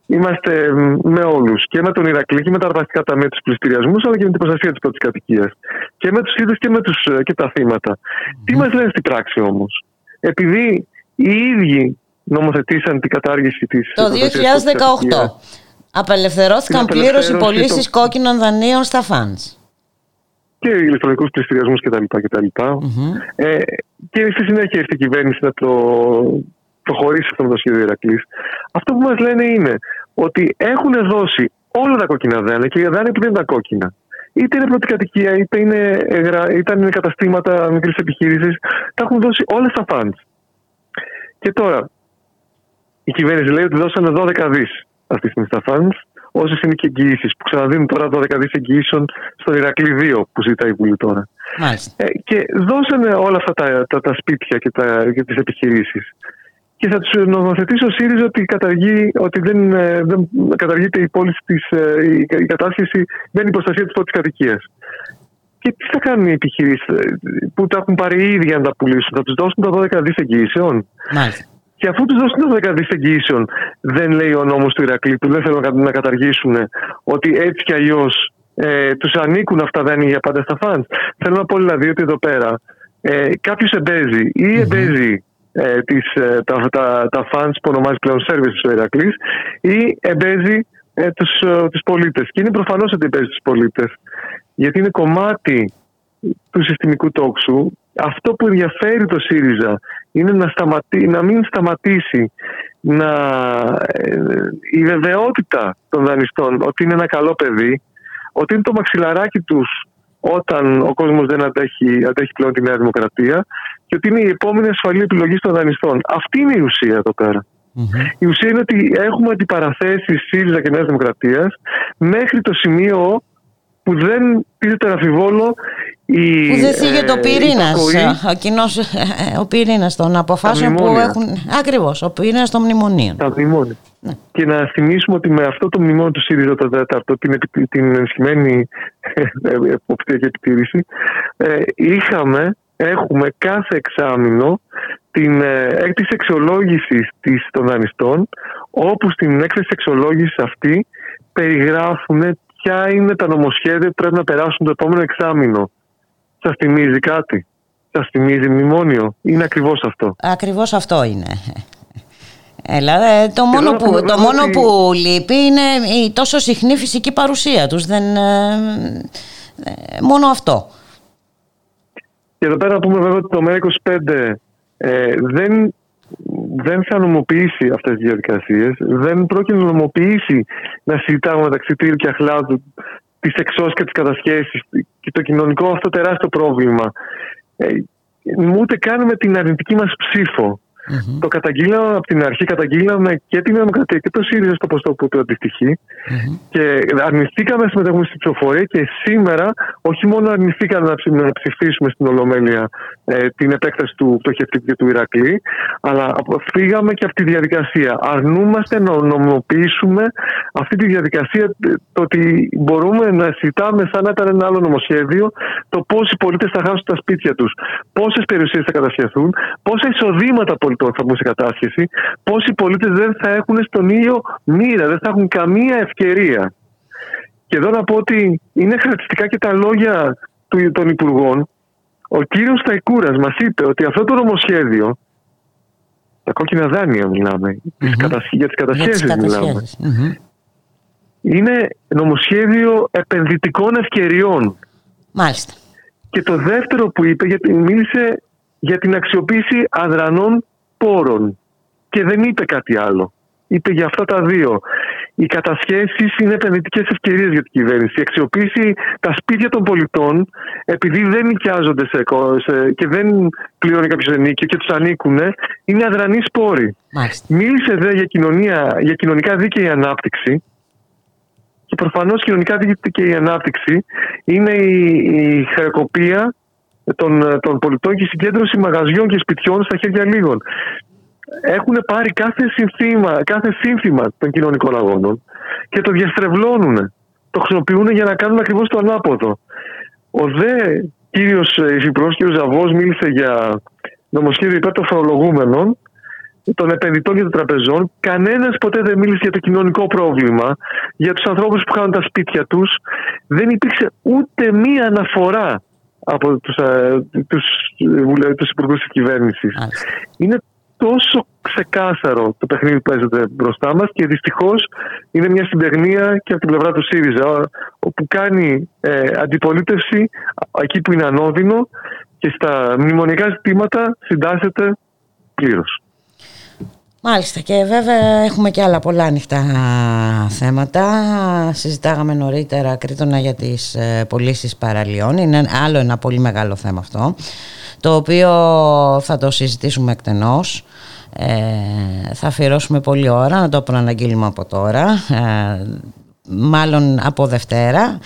είμαστε με όλους. Και με τον Ηρακλή και με τα αρπαστικά ταμεία τους πληστηριασμούς, αλλά και με την προστασία της πρώτης κατοικίας. Και με τους ίδιου και με τους, και τα θύματα. Τι μας λένε στην πράξη όμως; Επειδή οι ίδιοι νομοθετήσαν την κατάργηση της. Το 2018. Απελευθερώθηκαν πλήρως οι πωλήσεις το... κόκκινων δανείων στα φαντς. Και ηλεκτρονικούς πληστηριασμούς κτλ. κτλ. Mm-hmm. Ε, και στη συνέχεια ήρθε η κυβέρνηση να το προχωρήσει αυτό με το σχέδιο Ηρακλής. Αυτό που μας λένε είναι ότι έχουν δώσει όλα τα κόκκινα δάνεια και για δάνεια που δεν είναι τα κόκκινα. Είτε είναι πρώτη κατοικία, είτε είναι, είτε είναι καταστήματα μικρής επιχείρησης, τα έχουν δώσει όλα στα φαντ. Και τώρα, η κυβέρνηση λέει ότι δώσανε 12 δις αυτή τη στιγμή στα funds, όσες είναι και εγγυήσεις που ξαναδίνουν τώρα 12 δις εγγυήσεων στον Ηρακλή 2 που ζητάει η Βουλή τώρα. Ε, και δώσανε όλα αυτά τα, τα, τα σπίτια και, τα, και τις επιχειρήσεις. Και θα τους νομοθετήσει ο ΣΥΡΙΖΑ ότι, καταργεί, ότι δεν, ε, δεν καταργείται η πώληση της, ε, η, η κατάσχεση, δεν είναι η προστασία της πρώτης κατοικίας. Και τι θα κάνουν οι επιχειρήσεις που τα έχουν πάρει ήδη για να τα πουλήσουν, θα τους δώσουν τα 12 δις εγγυήσεων; Μάλιστα. Και αφού τους δώσουν τα 10 εγγύησεων, δεν λέει ο νόμος του Ηρακλή που δεν θέλουν να καταργήσουν ότι έτσι κι αλλιώς ε, τους ανήκουν αυτά δεν είναι για πάντα στα φαντς. Θέλω να πω δηλαδή ότι εδώ πέρα ε, κάποιος εμπέζει ή εμπέζει ε, τις, ε, τα, τα, τα funds που ονομάζει πλέον services ο Ηρακλής ή εμπέζει ε, τους, ε, τους πολίτες. Και είναι προφανώς ότι εμπέζει τους πολίτες. Γιατί είναι κομμάτι του συστημικού τόξου αυτό που ενδιαφέρει το ΣΥΡΙΖΑ είναι να, σταματή, να μην σταματήσει να, ε, η βεβαιότητα των δανειστών ότι είναι ένα καλό παιδί, ότι είναι το μαξιλαράκι τους όταν ο κόσμος δεν αντέχει, αντέχει πλέον τη Νέα Δημοκρατία και ότι είναι η επόμενη ασφαλή επιλογή των δανειστών. Αυτή είναι η ουσία εδώ πέρα. Η ουσία είναι ότι έχουμε αντιπαραθέσεις ΣΥΡΙΖΑ και Νέας Δημοκρατίας μέχρι το σημείο που δεν πήρε αμφιβόλο η, που δεν θίγει το πυρήνας. Ο κοινός ε, ο πυρήνας των αποφάσεων που έχουν. Ακριβώς, ο πυρήνας των μνημονίων. Τα μνημόνια. Ναι. Και να θυμίσουμε ότι με αυτό το μνημόνιο του ΣΥΡΙΖΑ το τέταρτο, την, την ενισχυμένη ε, εποπτεία και επιτήρηση, ε, είχαμε, έχουμε κάθε εξάμεινο την έκθεση αξιολόγηση των δανειστών, όπου στην έκθεση αξιολόγηση αυτή περιγράφουν ποια είναι τα νομοσχέδια που πρέπει να περάσουν το επόμενο εξάμεινο. Σας θυμίζει κάτι; Σας θυμίζει μνημόνιο; Είναι ακριβώς αυτό. Ακριβώς αυτό είναι. Έλα, ε, το μόνο, που, το μόνο που λείπει είναι η τόσο συχνή φυσική παρουσία τους. Δεν, ε, ε, μόνο αυτό. Και εδώ πέρα να πούμε βέβαια ότι το ΜΕΡΑ25 ε, δεν, δεν θα νομοποιήσει αυτές τις διαδικασίες. Δεν πρόκειται να νομοποιήσει να συζητάμε μεταξύ τύρου και αχλάδου τις εξώσεις και τις κατασχέσεις και το κοινωνικό αυτό τεράστιο πρόβλημα. Ε, ούτε καν με την αρνητική μας ψήφο. Mm-hmm. Το καταγγείλαμε από την αρχή, καταγγείλαμε και την Δημοκρατία και το ΣΥΡΙΖΑ στο ποστό που του αντιστοιχεί. Mm-hmm. Και αρνηθήκαμε να συμμετέχουμε στην ψηφοφορία και σήμερα όχι μόνο αρνηθήκαμε να ψηφίσουμε στην Ολομέλεια ε, την επέκταση του πτωχευτικού και του Ηρακλή, αλλά φύγαμε και από τη διαδικασία. Αρνούμαστε να νομιμοποιήσουμε αυτή τη διαδικασία, το ότι μπορούμε να συζητάμε σαν να ήταν ένα άλλο νομοσχέδιο, το πώς οι πολίτες θα χάσουν τα σπίτια τους, πόσες περιουσίες θα κατασχεθούν, πόσα εισοδήματα πολιτών θα μπουν σε κατάσχεση, πόσοι πολίτες δεν θα έχουν στον ίδιο μοίρα, δεν θα έχουν καμία ευκαιρία. Και εδώ να πω ότι είναι χαρακτηριστικά και τα λόγια των Υπουργών. Ο κύριος Σταϊκούρας μας είπε ότι αυτό το νομοσχέδιο, τα κόκκινα δάνεια μιλάμε, mm-hmm. για τις κατασχέσεις μιλάμε, είναι νομοσχέδιο επενδυτικών ευκαιριών. Μάλιστα. Και το δεύτερο που είπε, γιατί μίλησε για την αξιοποίηση αδρανών πόρων. Και δεν είπε κάτι άλλο. Είπε για αυτά τα δύο. Οι κατασχέσεις είναι επενδυτικές ευκαιρίες για την κυβέρνηση. Η αξιοποίηση τα σπίτια των πολιτών, επειδή δεν νοικιάζονται σε, σε, και δεν πληρώνει κάποιος ενίκιο και τους ανήκουν, είναι αδρανή πόροι. Μίλησε δε για, κοινωνία, για κοινωνικά δίκαιη ανάπτυξη. Και προφανώς κοινωνικά δίκαιη ανάπτυξη είναι η, η χρεοκοπία των, των πολιτών και η συγκέντρωση μαγαζιών και σπιτιών στα χέρια λίγων έχουν πάρει κάθε σύνθημα, κάθε σύνθημα των κοινωνικών αγώνων και το διαστρεβλώνουν. Το το χρησιμοποιούν για να κάνουν ακριβώς το ανάποδο. Ο δε κύριος υφυπουργό, κ. Ζαβός, μίλησε για νομοσχέδιο υπέρ των φορολογούμενων, των επενδυτών και των τραπεζών. Κανένας ποτέ δεν μίλησε για το κοινωνικό πρόβλημα, για τους ανθρώπους που χάνουν τα σπίτια τους. Δεν υπήρξε ούτε μία αναφορά από τους, ε, τους, τους υπουργούς της κυβέρνησης. Είναι τόσο ξεκάθαρο το παιχνίδι που παίζεται μπροστά μας και δυστυχώς είναι μια συμπεγνία και από την πλευρά του ΣΥΡΙΖΑ όπου κάνει ε, αντιπολίτευση εκεί που είναι ανώδυνο και στα μνημονικά ζητήματα συντάσσεται πλήρως. Μάλιστα και βέβαια έχουμε και άλλα πολλά ανοιχτά θέματα. Συζητάγαμε νωρίτερα Κρήτονα για τις ε, πωλήσεις παραλίων. Είναι άλλο ένα πολύ μεγάλο θέμα αυτό το οποίο θα το συζητήσουμε εκτενώς. Ε, θα αφιερώσουμε πολλή ώρα να το προαναγγείλουμε από τώρα ε, μάλλον από Δευτέρα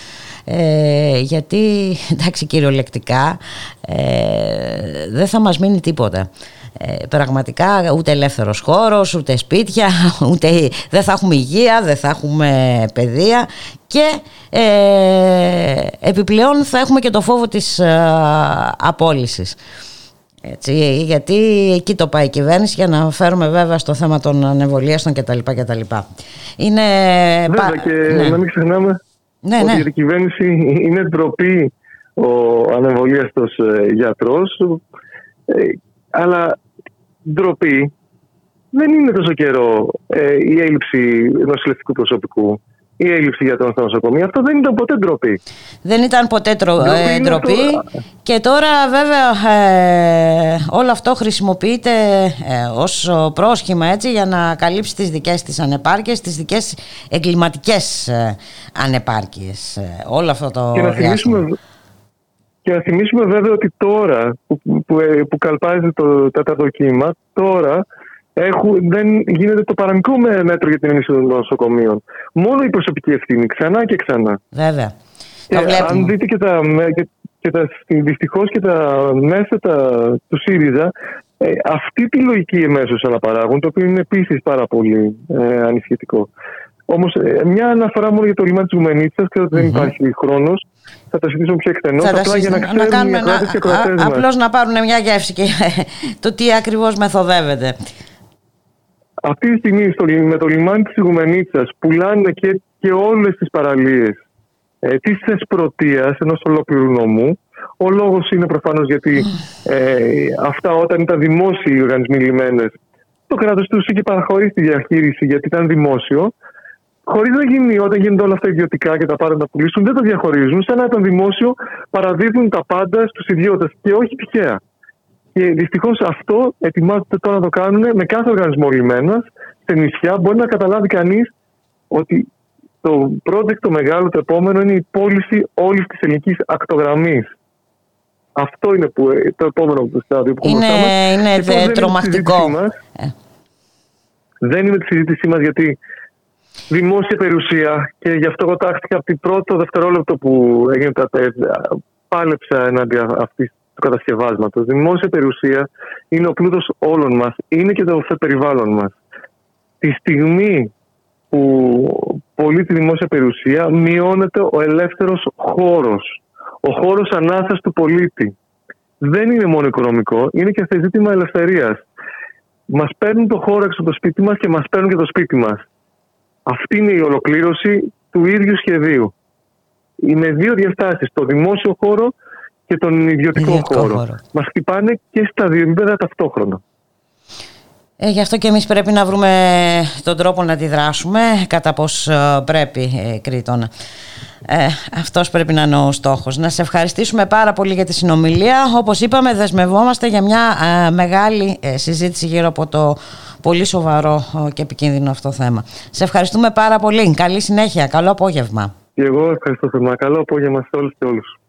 ε, γιατί εντάξει κυριολεκτικά ε, δεν θα μας μείνει τίποτα ε, πραγματικά ούτε ελεύθερος χώρος, ούτε σπίτια, ούτε δεν θα έχουμε υγεία, δεν θα έχουμε παιδεία και ε, επιπλέον θα έχουμε και το φόβο της ε, απόλυσης. Έτσι, γιατί εκεί το πάει η κυβέρνηση για να φέρουμε βέβαια στο θέμα των ανεβολίαστων κτλ. κτλ. Είναι... Βέβαια και ναι. να μην ξεχνάμε ναι, ότι ναι. η κυβέρνηση είναι ντροπή ο ανεμβολίαστος ε, γιατρός ε, αλλά ντροπή δεν είναι τόσο καιρό ε, η έλλειψη νοσηλευτικού προσωπικού η έλλειψη γιατρών στα νοσοκομεία. Αυτό δεν ήταν ποτέ ντροπή. Δεν ήταν ποτέ ντροπή, ε, ντροπή και τώρα βέβαια ε, όλο αυτό χρησιμοποιείται ε, ως πρόσχημα έτσι, για να καλύψει τις δικές της ανεπάρκειες, τις δικές εγκληματικές ε, ανεπάρκειες. Ε, όλο αυτό το και να, θυμίσουμε, και να θυμίσουμε βέβαια ότι τώρα που, που, που καλπάζει το τέταρτο κύμα, τώρα έχουν, δεν γίνεται το παραμικρό μέτρο για την ενίσχυση των νοσοκομείων. Μόνο η προσωπική ευθύνη, ξανά και ξανά. Βέβαια. Και αν δείτε και τα, και, και τα δυστυχώς και τα μέσα τα, του ΣΥΡΙΖΑ, ε, αυτή τη λογική εμέσως αναπαράγουν, το οποίο είναι επίσης πάρα πολύ ε, ανησυχητικό. Όμως, ε, μια αναφορά μόνο για το λιμάνι της Γουμενίτσα, ξέρω ότι δεν υπάρχει χρόνος. Θα τα συζητήσουμε πιο εκτενώς. Απλά για να ξέρουν οι Απλώς να πάρουν μια γεύση και το τι ακριβώς μεθοδεύεται. Αυτή τη στιγμή στο, με το λιμάνι της Ιγουμενίτσας πουλάνε και, και όλες τις παραλίες ε, της Θεσπρωτείας ενός ολόκληρου νομού. Ο λόγος είναι προφανώς γιατί ε, αυτά όταν ήταν δημόσιοι οι οργανισμοί λιμένες το κράτος τους είχε παραχωρήσει τη διαχείριση γιατί ήταν δημόσιο Χωρίς να γίνει, όταν γίνονται όλα αυτά ιδιωτικά και τα πάντα να πουλήσουν, δεν τα διαχωρίζουν. Σαν να ήταν δημόσιο, παραδίδουν τα πάντα στους ιδιώτες και όχι τυχαία. Και δυστυχώς αυτό ετοιμάζεται τώρα να το κάνουν με κάθε οργανισμό λιμένας σε νησιά. Μπορεί να καταλάβει κανείς ότι το project το μεγάλο, το επόμενο είναι η πώληση όλης της ελληνικής ακτογραμμής. Αυτό είναι που, το επόμενο στάδιο που είναι, είναι δε, τρομακτικό. Ε. Δεν είναι τη συζήτησή μας γιατί δημόσια περιουσία και γι' αυτό εγώ τάχθηκα από την πρώτο δευτερόλεπτο που έγινε τα τεστ. Πάλεψα εναντί αυτής του κατασκευάσματος. Δημόσια περιουσία είναι ο πλούτος όλων μας, είναι και το περιβάλλον μας. Τη στιγμή που πολύ τη δημόσια περιουσία μειώνεται ο ελεύθερος χώρος. Ο χώρος ανάσα του πολίτη. Δεν είναι μόνο οικονομικό, είναι και ζήτημα ελευθερίας. Μας παίρνουν το χώρο έξω από το σπίτι μας και μας παίρνουν και το σπίτι μας. Αυτή είναι η ολοκλήρωση του ίδιου σχεδίου. Είναι δύο διαστάσεις. Το δημόσιο χώρο και τον ιδιωτικό, χώρο. χώρο. Μας χτυπάνε και στα δύο επίπεδα ταυτόχρονα. Ε, γι' αυτό και εμείς πρέπει να βρούμε τον τρόπο να αντιδράσουμε κατά πώς ε, πρέπει ε, Κρήτονα. Ε, αυτός πρέπει να είναι ο στόχος. Να σε ευχαριστήσουμε πάρα πολύ για τη συνομιλία. Όπως είπαμε δεσμευόμαστε για μια ε, μεγάλη συζήτηση γύρω από το πολύ σοβαρό και επικίνδυνο αυτό θέμα. Σε ευχαριστούμε πάρα πολύ. Καλή συνέχεια. Καλό απόγευμα. Και εγώ ευχαριστώ θερμά. Καλό απόγευμα σε όλους και όλους.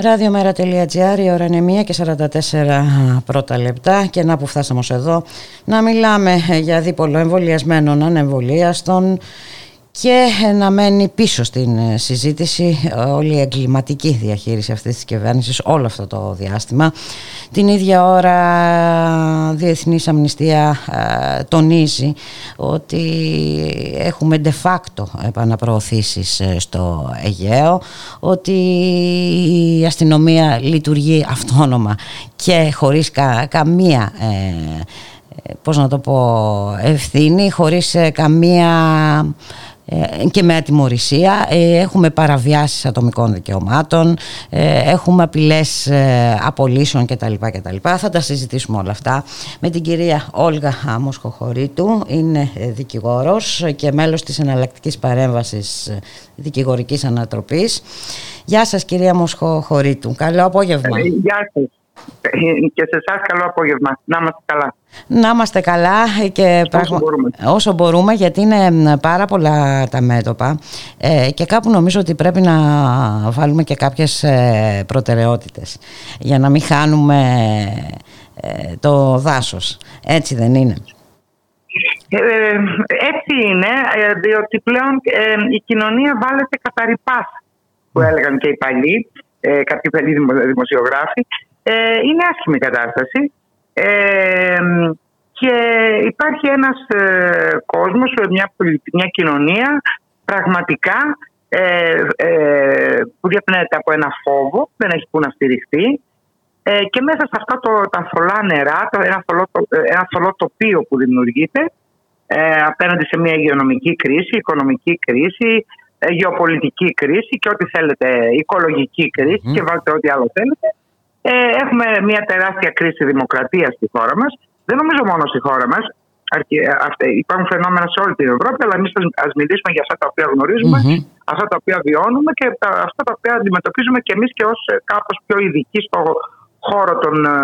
Ραδιομέρα.gr, η ώρα είναι 1 και 44 πρώτα λεπτά. Και να που φτάσαμε ως εδώ να μιλάμε για δίπολο εμβολιασμένων ανεμβολίαστων και να μένει πίσω στην ε, συζήτηση ε, όλη η εγκληματική διαχείριση αυτής της κυβέρνησης όλο αυτό το διάστημα. Την ίδια ώρα Διεθνής Αμνηστία ε, τονίζει ότι έχουμε de facto επαναπροωθήσεις στο Αιγαίο, ότι η αστυνομία λειτουργεί αυτόνομα και χωρίς καμία πώς να το πω ευθύνη, χωρίς καμία ε, και με ατιμορρησία ε, έχουμε παραβιάσεις ατομικών δικαιωμάτων ε, έχουμε απειλές απολύσεων κτλ. κτλ. Θα τα συζητήσουμε όλα αυτά με την κυρία Όλγα Μοσχοχωρήτου είναι δικηγόρος και μέλος της εναλλακτικής παρέμβασης δικηγορικής ανατροπής Γεια σας κυρία Μοσχοχωρήτου, καλό απόγευμα Γεια σας και σε εσάς καλό απόγευμα. Να είμαστε καλά. Να είμαστε καλά και όσο, μπορούμε. όσο μπορούμε γιατί είναι πάρα πολλά τα μέτωπα ε, και κάπου νομίζω ότι πρέπει να βάλουμε και κάποιες ε, προτεραιότητες για να μην χάνουμε ε, το δάσος. Έτσι δεν είναι; έτσι είναι, διότι πλέον η κοινωνία βάλεται κατά που έλεγαν και οι παλιοί, κάποιοι παλιοί δημοσιογράφοι ε, είναι άσχημη η κατάσταση. Ε, και υπάρχει ένας ε, κόσμος, μια, μια κοινωνία πραγματικά ε, ε, που διαπνέεται από ένα φόβο, δεν έχει που να στηριχθεί. Ε, και μέσα σε αυτά το, τα θολά νερά, ένα, θολό, ένα θολό τοπίο που δημιουργείται απέναντι σε μια υγειονομική κρίση, οικονομική κρίση, γεωπολιτική κρίση και ό,τι θέλετε, οικολογική κρίση και βάλτε ό,τι άλλο θέλετε ε, έχουμε μια τεράστια κρίση δημοκρατίας στη χώρα μας. Δεν νομίζω μόνο στη χώρα μας. Υπάρχουν φαινόμενα σε όλη την Ευρώπη, αλλά εμείς ας μιλήσουμε για αυτά τα οποία γνωρίζουμε, αυτά τα οποία βιώνουμε και τα, αυτά τα οποία αντιμετωπίζουμε και εμείς και ως ε, κάπως πιο ειδικοί στο χώρο των ε,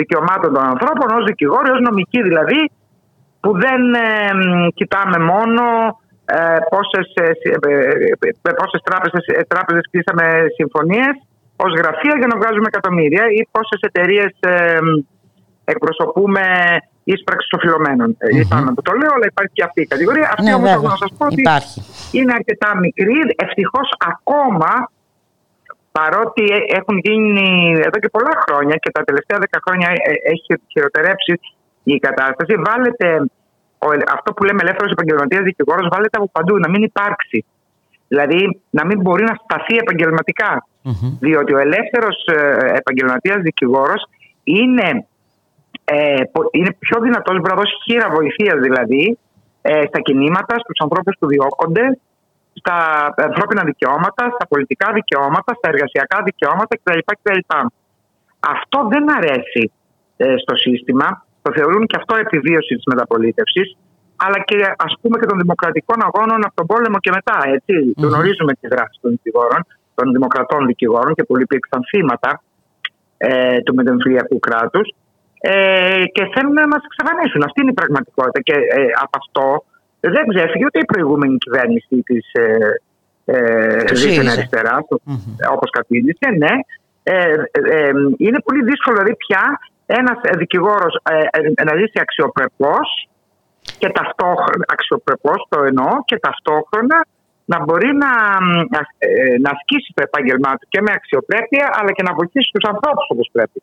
δικαιωμάτων των ανθρώπων, ως δικηγόροι, ως νομικοί δηλαδή, που δεν ε, κοιτάμε μόνο ε, πόσες, ε, ε, πόσες τράπεζες, τράπεζες κλείσαμε συμφωνίες ως γραφεία για να βγάζουμε εκατομμύρια ή πόσες εταιρείες ε, εκπροσωπούμε ίσπραξη οφειλωμένων. Mm-hmm. Λυπάμαι που το λέω, αλλά υπάρχει και αυτή η κατηγορία. Αυτή ναι, όμως θέλω να σας πω ότι είναι αρκετά μικρή. Ευτυχώς ακόμα παρότι έχουν γίνει εδώ και πολλά χρόνια και τα τελευταία δέκα χρόνια ε, έχει χειροτερέψει η κατάσταση, βάλετε αυτό που λέμε ελεύθερος επαγγελματίας δικηγόρος, βάλετε από παντού να μην υπάρξει. Δηλαδή να μην μπορεί να σταθεί επαγγελματικά. Διότι ο ελεύθερος ε, επαγγελματίας δικηγόρος είναι, ε, είναι πιο δυνατός, μπορεί να δώσει χείρα βοηθείας δηλαδή ε, στα κινήματα, στους ανθρώπους που διώκονται, στα ανθρώπινα δικαιώματα, στα πολιτικά δικαιώματα, στα εργασιακά δικαιώματα κτλ. κτλ. Αυτό δεν αρέσει ε, στο σύστημα. Το θεωρούν και αυτό επιβίωση της μεταπολίτευσης αλλά και ας πούμε και των δημοκρατικών αγώνων από τον πόλεμο και μετά. Έτσι. Mm-hmm. Γνωρίζουμε τη δράση των δικηγόρων, των δημοκρατών δικηγόρων και πολλοί υπήρξαν θύματα ε, του μετεμφυλιακού κράτους. Ε, και θέλουν να μας εξαφανίσουν. Αυτή είναι η πραγματικότητα. Και ε, από αυτό δεν ξέφυγε ούτε η προηγούμενη κυβέρνηση της ε, ε, αριστεράς, mm-hmm. όπως κατήλυσε. Ναι. Ε, ε, είναι πολύ δύσκολο δηλαδή πια ένας δικηγόρος να ζήσει αξιοπρεπώς και ταυτόχρονα, αξιοπρεπώς το εννοώ, και ταυτόχρονα να μπορεί να, ε, να ασκήσει το επάγγελμά του και με αξιοπρέπεια, αλλά και να βοηθήσει τους ανθρώπους όπως πρέπει.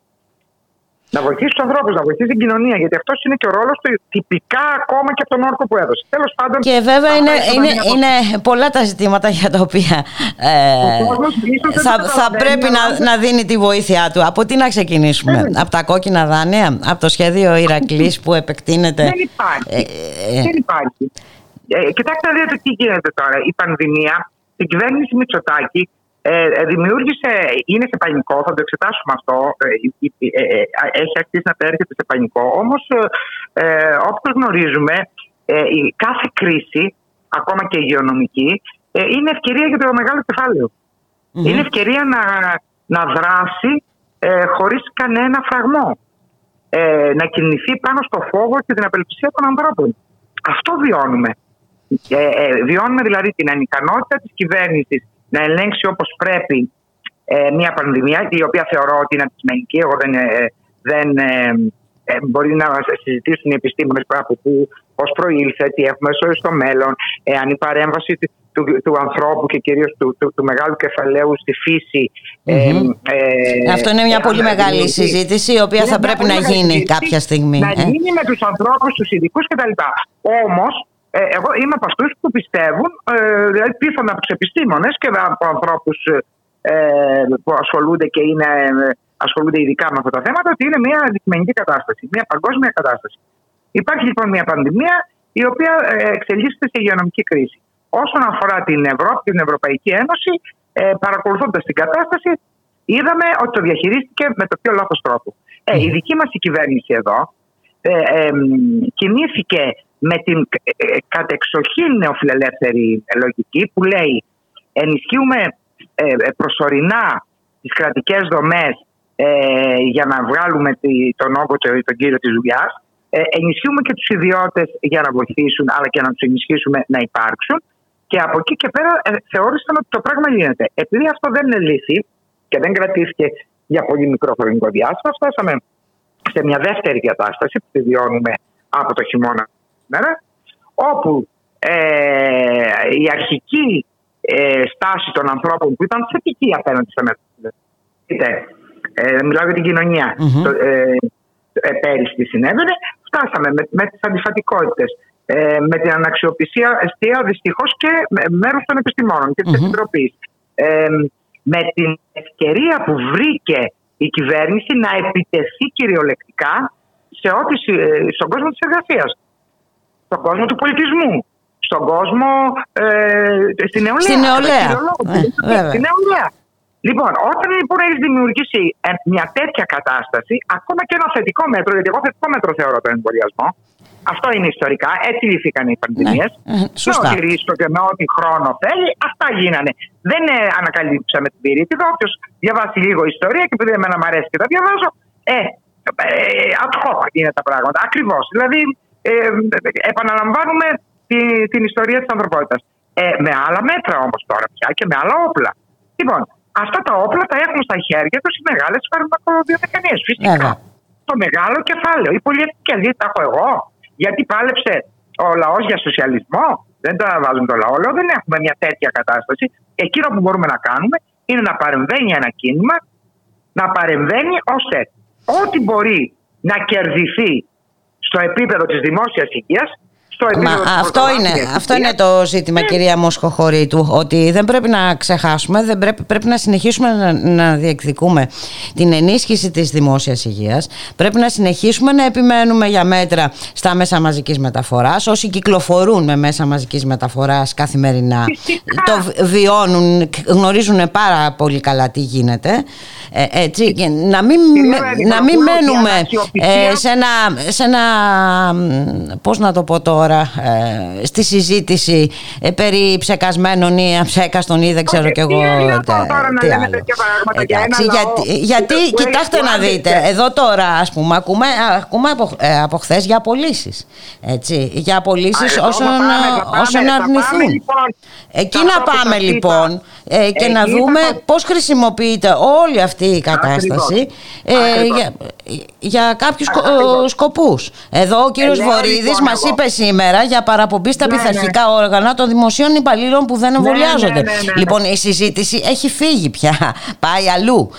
Να βοηθήσει τους ανθρώπους, να βοηθήσει την κοινωνία, γιατί αυτός είναι και ο ρόλος του τυπικά ακόμα και από τον όρκο που έδωσε. Τέλος πάντων. Και βέβαια είναι, είναι, είναι πολλά τα ζητήματα για τα οποία ε, θα, θα πρέπει να, να δίνει τη βοήθειά του. Από τι να ξεκινήσουμε, ε, από τα κόκκινα δάνεια, από το σχέδιο Ηρακλής που επεκτείνεται; Δεν υπάρχει. Ε, ε, Δεν υπάρχει. Ε, κοιτάξτε να δείτε τι γίνεται τώρα. Η πανδημία, η κυβέρνηση Μητσοτάκη ε, ε, δημιούργησε, είναι σε πανικό, θα το εξετάσουμε αυτό. Ε, ε, ε έχει αρχίσει να έρχεται σε πανικό. Όμως, ε, όπως γνωρίζουμε, η κάθε κρίση, ακόμα και η υγειονομική, είναι ευκαιρία για το μεγάλο Είναι ευκαιρία να, να δράσει ε, χωρίς κανένα φραγμό. να κινηθεί πάνω στο φόβο και την απελπισία των ανθρώπων. Αυτό βιώνουμε. Βιώνουμε δηλαδή την ανικανότητα της κυβέρνησης να ελέγξει όπως πρέπει ε, μια πανδημία, η οποία θεωρώ ότι είναι αντικειμενική. Εγώ δεν, ε, δεν ε, μπορεί να συζητήσουν οι επιστήμονες από πού, πώς προήλθε, τι έχουμε στο μέλλον, εάν η παρέμβαση του, του, ανθρώπου και κυρίως του, του, του, μεγάλου κεφαλαίου στη φύση. Mm-hmm. Ε, ε, Αυτό είναι μια πολύ μεγάλη συζήτηση, η οποία θα πρέπει να γίνει κάποια στιγμή. Να ε. γίνει με τους ανθρώπους, τους ειδικούς κτλ. Όμως, ε, εγώ είμαι από αυτούς που πιστεύουν, ε, δηλαδή πείθουν από τους επιστήμονες και από ανθρώπους ε, που ασχολούνται και είναι, ασχολούνται ειδικά με αυτά τα θέματα, ότι είναι μια αντικειμενική κατάσταση, μια παγκόσμια κατάσταση. Υπάρχει λοιπόν μια πανδημία η οποία εξελίσσεται σε υγειονομική κρίση. Όσον αφορά την Ευρώπη, την Ευρωπαϊκή Ένωση, ε, παρακολουθώντας την κατάσταση, είδαμε ότι το διαχειρίστηκε με το πιο λάθος τρόπο. Ε, η δική μας κυβέρνηση εδώ ε, ε, κινήθηκε με την ε, κατεξοχήν νεοφιλελεύθερη λογική που λέει ενισχύουμε προσωρινά τις κρατικές δομές για να βγάλουμε τον όγκο τον κύριο της δουλειάς. ενισχύουμε και τους ιδιώτες για να βοηθήσουν αλλά και να τους ενισχύσουμε να υπάρξουν και από εκεί και πέρα ε, θεώρησαν ότι το πράγμα γίνεται. Επειδή αυτό δεν είναι λύση και δεν κρατήθηκε για πολύ μικρό χρονικό διάστημα, φτάσαμε σε μια δεύτερη κατάσταση που τη βιώνουμε από το χειμώνα μέρα, όπου ε, η αρχική ε, στάση των ανθρώπων που ήταν θετική απέναντι στα μέτρα. Ε, μιλάω για την κοινωνία. Mm-hmm. Το, ε, ε, πέρυσι τι συνέβαινε. Φτάσαμε με, με τις αντιφατικότητες ε, με την αναξιοπιστία αιστεία δυστυχώς και μέρος των επιστημόνων και της mm Επιτροπής. Ε, με την ευκαιρία που βρήκε η κυβέρνηση να επιτεθεί κυριολεκτικά σε ό,τι, ε, στον κόσμο της εργασίας, στον κόσμο του πολιτισμού, στον κόσμο, ε, στην νεολαία. Στην νεολαία. Ε, στην νεολαία. Λοιπόν, όταν λοιπόν έχει δημιουργήσει μια τέτοια κατάσταση, ακόμα και ένα θετικό μέτρο, γιατί εγώ θετικό μέτρο θεωρώ τον εμβολιασμό, αυτό είναι ιστορικά. Έτσι λύθηκαν οι πανδημίες. Ναι. Με ό,τι ρίσκο και με ό,τι χρόνο θέλει, αυτά γίνανε. Δεν ε, ανακαλύψαμε την πυρίτιδα. Όποιος διαβάσει λίγο ιστορία και επειδή εμένα μου αρέσει και τα διαβάζω, ε, ε, ad είναι τα πράγματα. Ακριβώς. Δηλαδή, ε, επαναλαμβάνουμε τη, την ιστορία της ανθρωπότητας. Ε, με άλλα μέτρα όμως τώρα πια και με άλλα όπλα. Λοιπόν, αυτά τα όπλα τα έχουν στα χέρια τους οι μεγάλες φαρμακοβιομηχανίες. Φυσικά. Το μεγάλο κεφάλαιο. Οι πολυεθνικέ τα έχω εγώ. Γιατί πάλεψε ο λαός για σοσιαλισμό; Δεν τα βάζουν το λαό. Λέω δεν έχουμε μια τέτοια κατάσταση. Εκείνο που μπορούμε να κάνουμε είναι να παρεμβαίνει ένα κίνημα, να παρεμβαίνει ώστε ό,τι μπορεί να κερδιθεί στο επίπεδο της δημόσιας υγείας Μα αυτό, είναι, αυτό είναι το ζήτημα, ναι. κυρία Μοσχοχωρήτου, ότι δεν πρέπει να ξεχάσουμε, δεν πρέπει, πρέπει να συνεχίσουμε να, να διεκδικούμε την ενίσχυση της δημόσιας υγείας. Πρέπει να συνεχίσουμε να επιμένουμε για μέτρα στα μέσα μαζικής μεταφοράς. Όσοι κυκλοφορούν με μέσα μαζικής μεταφοράς καθημερινά το βιώνουν, γνωρίζουν πάρα πολύ καλά τι γίνεται. Ε, έτσι, να μην, να μην μένουμε ε, σε, ένα, σε ένα, πώς να το πω τώρα, ε, στη συζήτηση ε, περί ψεκασμένων ή αψέκαστων ή δεν ξέρω κι εγώ τι άλλο. γιατί, γιατί κοιτάξτε να δείτε, εδώ τώρα ας πούμε ακούμε, ακούμε από, ε, από χθες για απολύσεις. Έτσι, για απολύσεις όσων, όσων αρνηθούν. Λοιπόν. Εκεί να πάμε λοιπόν ε, και να δούμε πώς χρησιμοποιείται όλη αυτή η κατάσταση ε, για, για κάποιους Ακριβώς. σκοπούς. Εδώ ο κύριος ε, Βορύδης λοιπόν, μας είπε σήμερα για παραπομπή στα ναι, πειθαρχικά ναι. όργανα των δημοσίων υπαλλήλων που δεν ναι, εμβολιάζονται. Ναι, ναι, λοιπόν η συζήτηση έχει φύγει πια, πάει αλλού.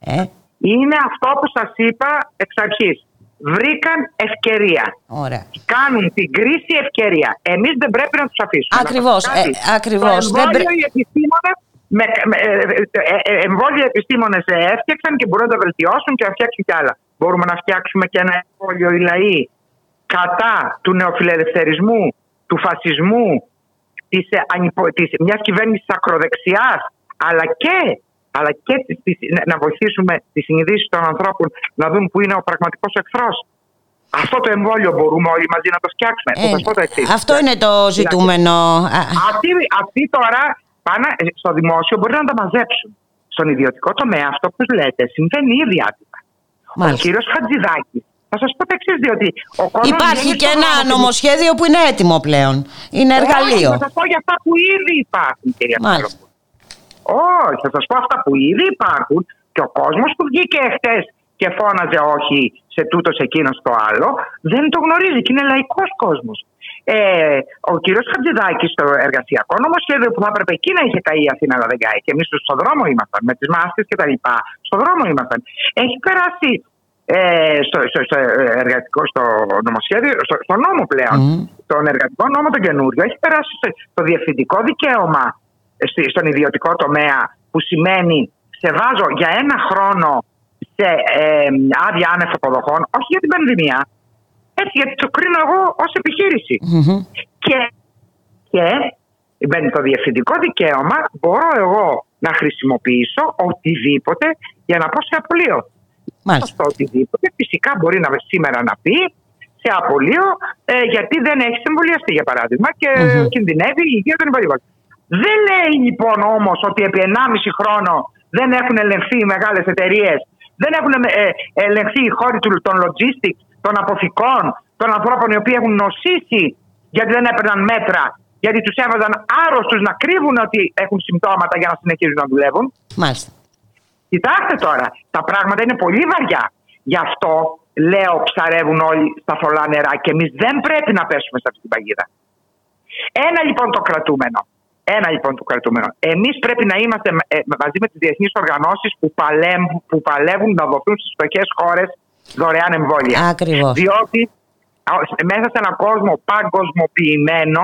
Ε. Είναι αυτό που σας είπα εξ αρχής. Βρήκαν ευκαιρία. Ωραία. Κάνουν την κρίση ευκαιρία. Εμείς δεν πρέπει να τους αφήσουμε. Ακριβώς. Ε, ακριβώς. Το εμβόλιο οι επιστήμονες με, με, ε, ε, ε, εμβόλια επιστήμονες έφτιαξαν και μπορούν να τα βελτιώσουν και να φτιάξουν κι άλλα. Μπορούμε να φτιάξουμε και ένα εμβόλιο οι λαοί κατά του νεοφιλελευθερισμού, του φασισμού, της, της, μιας κυβέρνησης ακροδεξιάς, αλλά και, αλλά και της, να βοηθήσουμε τις συνειδήσεις των ανθρώπων να δουν που είναι ο πραγματικός εχθρός. Αυτό το εμβόλιο μπορούμε όλοι μαζί να το φτιάξουμε. Ε, αυτό είναι το ζητούμενο. Αυτοί, αυτοί τώρα πάνε στο δημόσιο μπορεί να τα μαζέψουν. Στον ιδιωτικό τομέα αυτό που λέτε συμβαίνει ήδη άτυπα. Ο κύριος Χατζηδάκης θα σας πω το εξής, διότι ο κόσμος Υπάρχει και ένα νομοσχέδιο που είναι έτοιμο πλέον. Είναι εργαλείο. θα σας πω για αυτά που ήδη υπάρχουν, κυρία Μάλιστα. Ο Όχι, θα σας πω αυτά που ήδη υπάρχουν και ο κόσμος που βγήκε εχθές και φώναζε όχι σε τούτος, σε εκείνος, στο άλλο, δεν το γνωρίζει και είναι λαϊκός κόσμος. Ε, ο κύριος Χατζηδάκης στο εργασιακό νομοσχέδιο που θα έπρεπε εκεί να είχε καεί η Αθήνα, αλλά δεν καεί. Και εμείς στον δρόμο ήμασταν, με τις μάσκε και τα λοιπά. Στον δρόμο ήμασταν. Έχει περάσει ε, στο, στο, στο, εργατικό, στο νομοσχέδιο, στο, στο νόμο πλέον, mm. τον εργατικό νόμο τον καινούριο, έχει περάσει το διευθυντικό δικαίωμα στον ιδιωτικό τομέα που σημαίνει σε βάζω για ένα χρόνο σε ε, άδεια άνευ αποδοχών, όχι για την πανδημία, έτσι γιατί το κρίνω εγώ ως επιχειρηση Και, και με το διευθυντικό δικαίωμα μπορώ εγώ να χρησιμοποιήσω οτιδήποτε για να πω σε απολύω. Αυτό οτιδήποτε φυσικά μπορεί να, σήμερα να πει σε απολύω ε, γιατί δεν έχει εμβολιαστεί για παράδειγμα και mm-hmm. κινδυνεύει η υγεία των υπολείπων. Δεν λέει λοιπόν όμως ότι επί 1,5 χρόνο δεν έχουν ελεγχθεί οι μεγάλες εταιρείες, δεν έχουν ε, ελεγχθεί οι χώροι των logistics, των αποθηκών, των ανθρώπων οι οποίοι έχουν νοσήσει γιατί δεν έπαιρναν μέτρα, γιατί τους έβαζαν άρρωστους να κρύβουν ότι έχουν συμπτώματα για να συνεχίζουν να δουλεύουν. Μάλιστα. Κοιτάξτε τώρα, τα πράγματα είναι πολύ βαριά. Γι' αυτό λέω ψαρεύουν όλοι στα θολά νερά και εμείς δεν πρέπει να πέσουμε σε αυτή την παγίδα. Ένα λοιπόν το κρατούμενο. Ένα λοιπόν το κρατούμενο. Εμείς πρέπει να είμαστε ε, μαζί με τις διεθνείς οργανώσεις που, παλεύουν, που παλεύουν να δοθούν στις φτωχές χώρες δωρεάν εμβόλια. Ακριβώς. Διότι μέσα σε έναν κόσμο παγκοσμοποιημένο,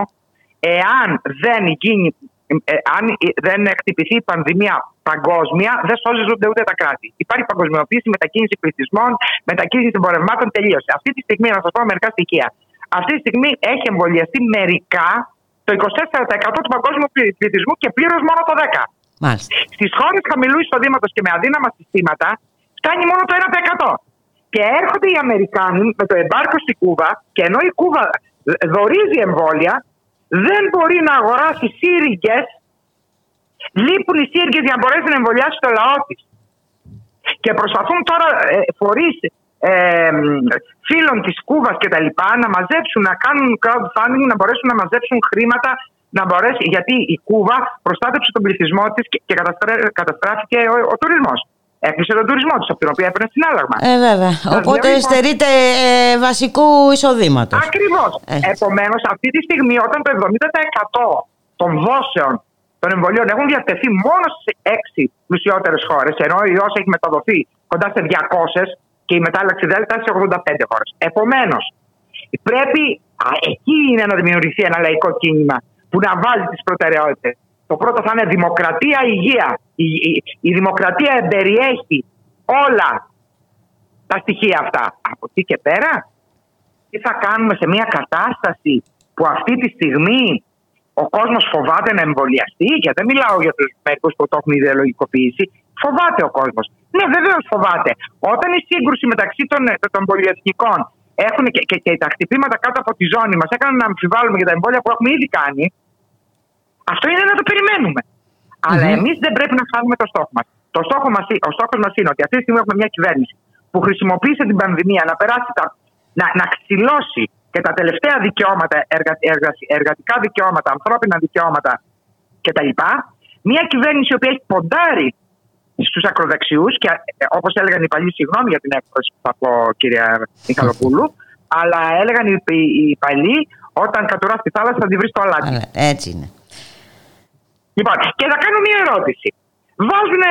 εάν δεν γίνει ε, αν δεν χτυπηθεί η πανδημία παγκόσμια, δεν σώζονται ούτε τα κράτη. Υπάρχει παγκοσμιοποίηση, μετακίνηση πληθυσμών, μετακίνηση εμπορευμάτων, τελείωσε. Αυτή τη στιγμή, να σας πω μερικά στοιχεία. Αυτή τη στιγμή έχει εμβολιαστεί μερικά το 24% του παγκόσμιου πληθυσμού και πλήρως μόνο το 10%. Στις χώρες χαμηλούς εισοδήματος και με αδύναμα συστήματα φτάνει μόνο το 1%. Και έρχονται οι Αμερικάνοι με το εμπάρκο στην Κούβα και ενώ η Κούβα δορίζει εμβόλια, δεν μπορεί να αγοράσει σύριγγες. Λείπουν οι σύριγγες για να μπορέσει να εμβολιάσει το λαό της. Και προσπαθούν τώρα ε, φορείς ε, φίλων της Κούβας και τα λοιπά να μαζέψουν, να κάνουν crowdfunding, να μπορέσουν να μαζέψουν χρήματα να μπορέσει, γιατί η Κούβα προστάτεψε τον πληθυσμό της και καταστράφηκε ο, ο τουρισμός. Έκλεισε τον τουρισμό τους, από την οποία έπαιρνε συνάλλαγμα. Ε, βέβαια. Οπότε λοιπόν... στερείται ε, βασικού εισοδήματος. Ακριβώς. Ε. Επομένως, αυτή τη στιγμή, όταν το 70% των δόσεων των εμβολίων έχουν διατεθεί μόνο σε έξι πλουσιότερες χώρες, ενώ η ιό έχει μεταδοθεί κοντά σε 200 και η μετάλλαξη ΔΕΛΤΑ σε 85 χώρες. Επομένως, πρέπει α, εκεί είναι να δημιουργηθεί ένα λαϊκό κίνημα που να βάλει τις προτεραιότητες. Το πρώτο θα είναι δημοκρατία, υγεία. Η, η, δημοκρατία εμπεριέχει όλα τα στοιχεία αυτά. Από εκεί και πέρα, τι θα κάνουμε σε μια κατάσταση που αυτή τη στιγμή ο κόσμος φοβάται να εμβολιαστεί, γιατί δεν μιλάω για τους μερικού που το έχουν ιδεολογικοποιήσει. Φοβάται ο κόσμος. Ναι, βεβαίως φοβάται. Όταν η σύγκρουση μεταξύ των, των πολυεθνικών έχουν και, και, και, τα χτυπήματα κάτω από τη ζώνη μας έκαναν να αμφιβάλλουμε για τα εμβόλια που έχουμε ήδη κάνει, αυτό είναι να το περιμένουμε. Mm-hmm. Αλλά εμείς δεν πρέπει να χάνουμε το στόχο μας. Το στόχο μας, ο στόχος μας είναι ότι αυτή τη στιγμή έχουμε μια κυβέρνηση που χρησιμοποίησε την πανδημία να περάσει τα, να, να ξυλώσει και τα τελευταία δικαιώματα, εργα, εργα, εργατικά δικαιώματα, ανθρώπινα δικαιώματα κτλ. Μια κυβέρνηση η οποία έχει ποντάρει στους ακροδεξιούς και ε, όπως έλεγαν οι παλιοί, συγγνώμη για την έκφραση που θα πω, κυρία Μιχαλοπούλου, αλλά έλεγαν οι, οι, οι παλιοί όταν κατουράς στη θάλασσα θα τη βρεις στο αλάτι. Έτσι είναι. Λοιπόν, και θα κάνω μια ερώτηση. Βάζουν,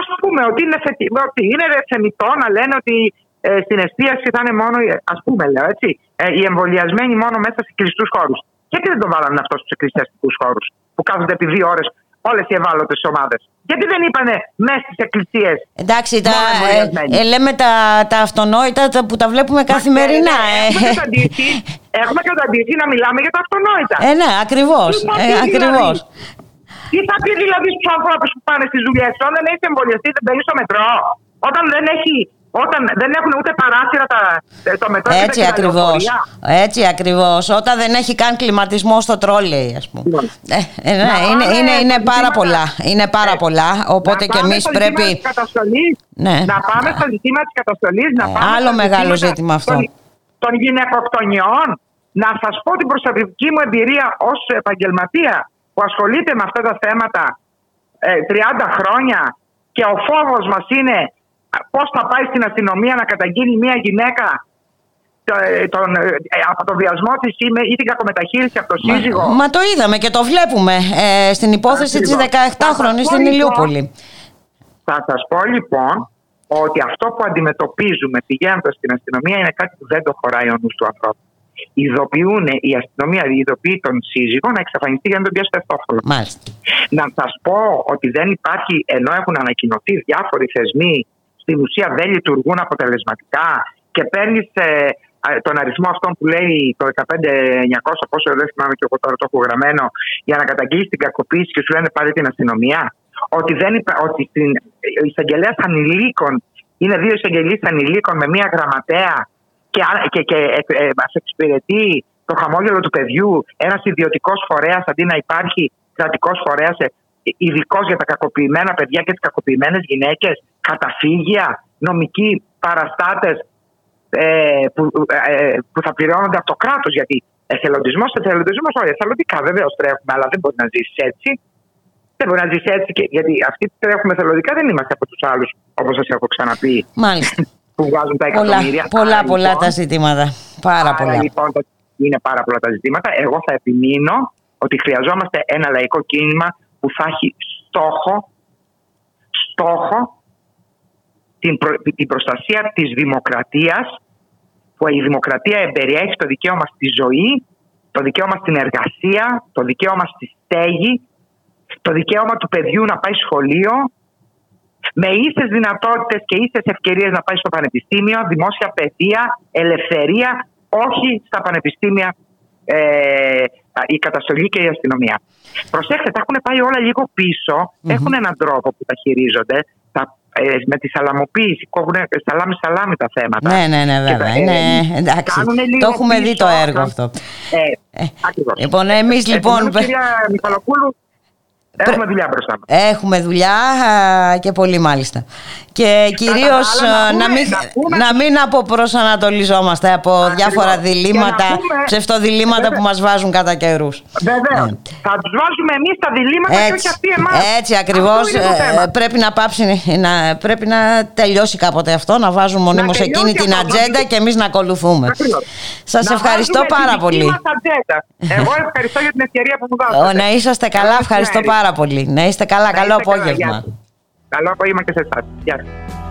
ας πούμε, ότι είναι, θετι... ότι είναι θεμητό να λένε ότι ε, στην εστίαση θα είναι μόνο, ας πούμε, λέω έτσι, ε, οι εμβολιασμένοι μόνο μέσα σε κλειστούς χώρους. Γιατί δεν το βάλανε αυτό στους εκκλησιαστικούς χώρους που κάθονται επί δύο ώρες όλες οι ευάλωτες ομάδες; Γιατί δεν είπανε μέσα στις εκκλησίες. Εντάξει, τα, ε, ε, λέμε τα, τα αυτονόητα τα, που τα βλέπουμε καθημερινά. Ναι, ναι, έχουμε, καταντήσει, έχουμε καταντήσει να μιλάμε για τα αυτονόητα. Ε, ναι, ακριβώς. Ε, ακριβώς. Δηλαδή, τι θα πει δηλαδή στους ανθρώπους που πάνε στι δουλειέ, όταν δεν έχεις εμβολιαστεί, δεν μπαίνει στο μετρό; Όταν δεν έχει όταν δεν έχουν ούτε παράθυρα τα, το μετρό Έτσι ακριβώς. Έτσι ακριβώς. Όταν δεν έχει καν κλιματισμό στο τρόλεϊ, ας πούμε. Λοιπόν. Ε, ε, ναι, είναι, είναι, είναι πάρα πολλά. Είναι πάρα ε, πολλά. Οπότε και εμείς πρέπει. Ναι. Να πάμε στο ζήτημα της καταστολής. Ε, άλλο μεγάλο ζήτημα αυτό. Των, των γυναικοκτονιών. Να σας πω την προσωπική μου εμπειρία ως επαγγελματία που ασχολείται με αυτά τα θέματα 30 χρόνια και ο φόβος μας είναι πώς θα πάει στην αστυνομία να καταγγείλει μια γυναίκα ε, τον, ε, από το βιασμό της ή την κακομεταχείριση από το σύζυγο. Μα, το είδαμε και το βλέπουμε ε, στην υπόθεση της 17χρονη στην λοιπόν, Ηλιούπολη. Θα σας πω λοιπόν ότι αυτό που αντιμετωπίζουμε πηγαίνοντας στην αστυνομία είναι κάτι που δεν το χωράει ο νους του ανθρώπου. Ειδοποιούν η αστυνομία, ειδοποιεί τον σύζυγο να εξαφανιστεί για να τον πιάσει το Μάλιστα. Να σας πω ότι δεν υπάρχει, ενώ έχουν ανακοινωθεί διάφοροι θεσμοί, στην ουσία δεν λειτουργούν αποτελεσματικά και παίρνεις ε, τον αριθμό αυτόν που λέει το 15900, πόσο δεν θυμάμαι και εγώ τώρα το έχω γραμμένο, για να καταγγείλεις την κακοποίηση και σου λένε πάρει την αστυνομία. Ότι, δεν υπα... ότι στην... ο εισαγγελέας ανηλίκων είναι δύο εισαγγελίε ανηλίκων με μία γραμματέα και, και, και ε, ε, μας εξυπηρετεί το χαμόγελο του παιδιού ένας ιδιωτικός φορέας αντί να υπάρχει κρατικός φορέας ε, ειδικός για τα κακοποιημένα παιδιά και τις κακοποιημένες γυναίκες, καταφύγια, νομικοί παραστάτες ε, που, ε, που θα πληρώνονται από το κράτος. Γιατί εθελοντισμός, εθελοντισμός, όχι, εθελοντικά βεβαίως τρέχουμε, αλλά δεν μπορεί να ζήσει έτσι. Δεν μπορεί να ζήσει έτσι, και, γιατί αυτοί που τρέχουμε εθελοντικά δεν είμαστε από τους άλλους, όπως σας έχω ξαναπεί. Μάλιστα. Που βγάζουν τα εκατομμύρια. Πολλά, πολλά, άρα, πολλά λοιπόν, τα ζητήματα. Πάρα άρα, πολλά. Λοιπόν, είναι πάρα πολλά τα ζητήματα. Εγώ θα επιμείνω ότι χρειαζόμαστε ένα λαϊκό κίνημα που θα έχει στόχο, στόχο την, την προστασία της δημοκρατίας που η δημοκρατία εμπεριέχει το δικαίωμα στη ζωή, το δικαίωμα στην εργασία, το δικαίωμα στη στέγη, το δικαίωμα του παιδιού να πάει σχολείο, με ίσες δυνατότητες και ίσες ευκαιρίες να πάει στο πανεπιστήμιο, δημόσια παιδεία, ελευθερία, όχι στα πανεπιστήμια ε, η καταστολή και η αστυνομία. Προσέξτε, τα έχουν πάει όλα λίγο Έχουν έναν τρόπο που τα χειρίζονται. Ε, με τη σαλαμοποίηση, κόβουν σαλάμι σαλάμι τα θέματα. Ναι, ναι, ναι, βέβαια. είναι, ε, εντάξει. Το έχουμε δει το έργο αυτό. Ε, ε, λοιπόν, εμείς λοιπόν... Κυρία Μιχαλοπούλου, Έχουμε δουλειά μπροστά μας. Έχουμε δουλειά και πολύ μάλιστα. Και κυρίως να, μην, να μην αποπροσανατολιζόμαστε από διάφορα διλήμματα, ψευτοδιλήμματα που μας βάζουν κατά καιρούς. Βέβαια. Ναι. Θα τους βάζουμε εμείς τα διλήμματα έτσι, και όχι αυτοί εμάς. Έτσι ακριβώς. Ε, πρέπει να πάψει, να, πρέπει να τελειώσει κάποτε αυτό, να βάζουν μονίμως εκείνη την ατζέντα και εμείς να ακολουθούμε. Σας ευχαριστώ πάρα πολύ. Εγώ ευχαριστώ για την ευκαιρία που μου δώσατε. Να είσαστε καλά, ευχαριστώ πάρα πολύ. Να είστε καλά, καλό απόγευμα. Καλό απόγευμα και σε εσάς. Γεια σας.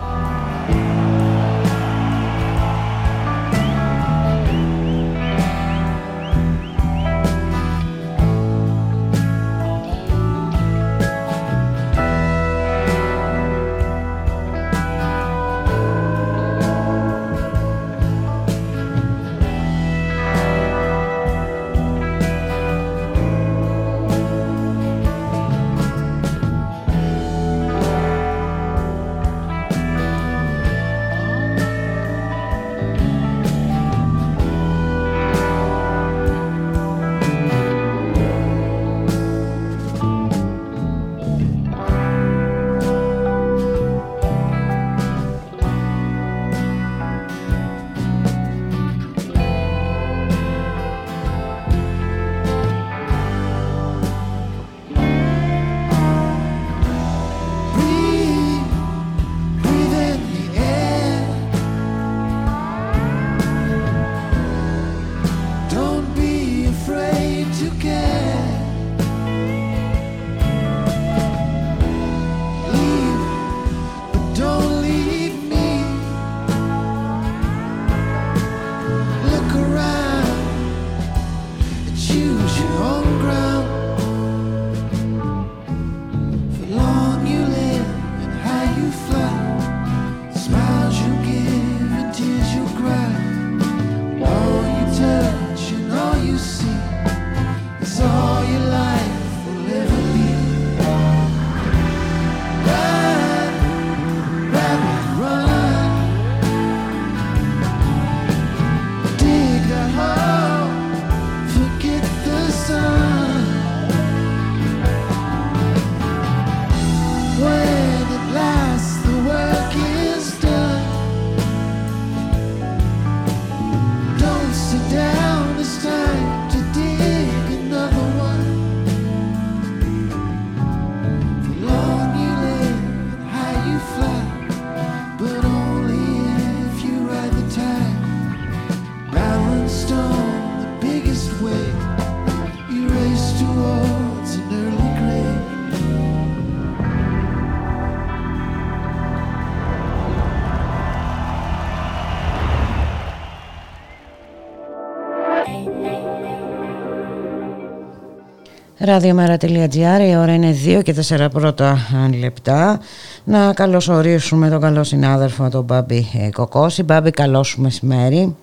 Ραδιομέρα.gr, η ώρα είναι 2 και 4 πρώτα λεπτά. Να καλωσορίσουμε τον καλό συνάδελφο τον Μπάμπη Κοκόση. Μπάμπη, καλό σου μεσημέρι.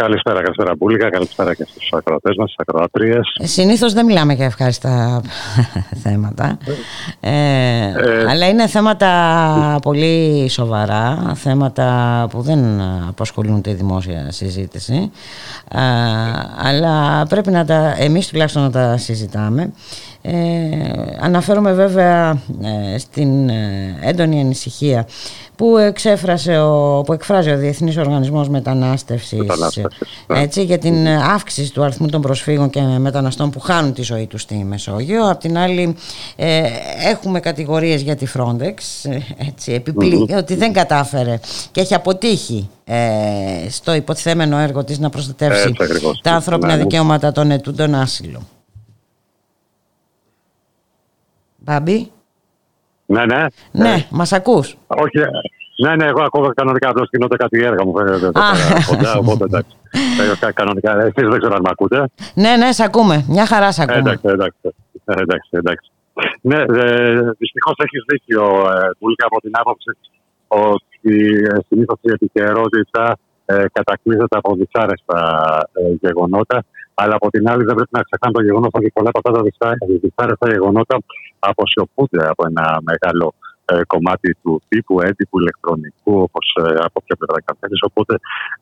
Καλησπέρα, καλησπέρα Μπούλικα, καλησπέρα και στους ακροατές μας, στις ακροατρίες. Ε, συνήθως δεν μιλάμε για ευχάριστα θέματα, ε, ε, αλλά είναι θέματα πολύ σοβαρά, θέματα που δεν απασχολούν τη δημόσια συζήτηση, αλλά πρέπει να τα, εμείς τουλάχιστον να τα συζητάμε. Ε, αναφέρομαι βέβαια ε, στην ε, έντονη ανησυχία που, εξέφρασε ο, που εκφράζει ο Διεθνής Οργανισμός Μετανάστευσης, ναι. έτσι, για την αύξηση του αριθμού των προσφύγων και μεταναστών που χάνουν τη ζωή τους στη Μεσόγειο. Απ' την άλλη έχουμε κατηγορίες για τη Frontex έτσι, ότι δεν κατάφερε και έχει αποτύχει στο υποτιθέμενο έργο της να προστατεύσει τα ανθρώπινα ναι, ναι. δικαιώματα των ετούντων άσυλων. Μπάμπη. Ναι, ναι. Ναι, ε, μας ακούς. Όχι. Ναι, ναι, εγώ ακούω κανονικά. Απλώς κινούνται κάτι έργα μου φαίνεται. Οπότε εντάξει. Ε, κανονικά. Εσείς δεν ξέρω αν με ακούτε. Ναι, ναι, σε ακούμε. Μια χαρά σε ακούμε. Εντάξει, εντάξει. εντάξει, εντάξει. Ναι, ε, δυστυχώς έχεις δίκιο, Βούλικα, από την άποψη ότι συνήθως η επικαιρότητα κατακλείζεται από δυσάρεστα γεγονότα. Αλλά από την άλλη, δεν πρέπει να ξεχνάμε το γεγονός ότι πολλά από αυτά τα δυσάρεστα γεγονότα αποσιωπούνται από ένα μεγάλο ε, κομμάτι του τύπου, έντυπου, ηλεκτρονικού, όπως ε, από ποια πλευρά καθένα. Οπότε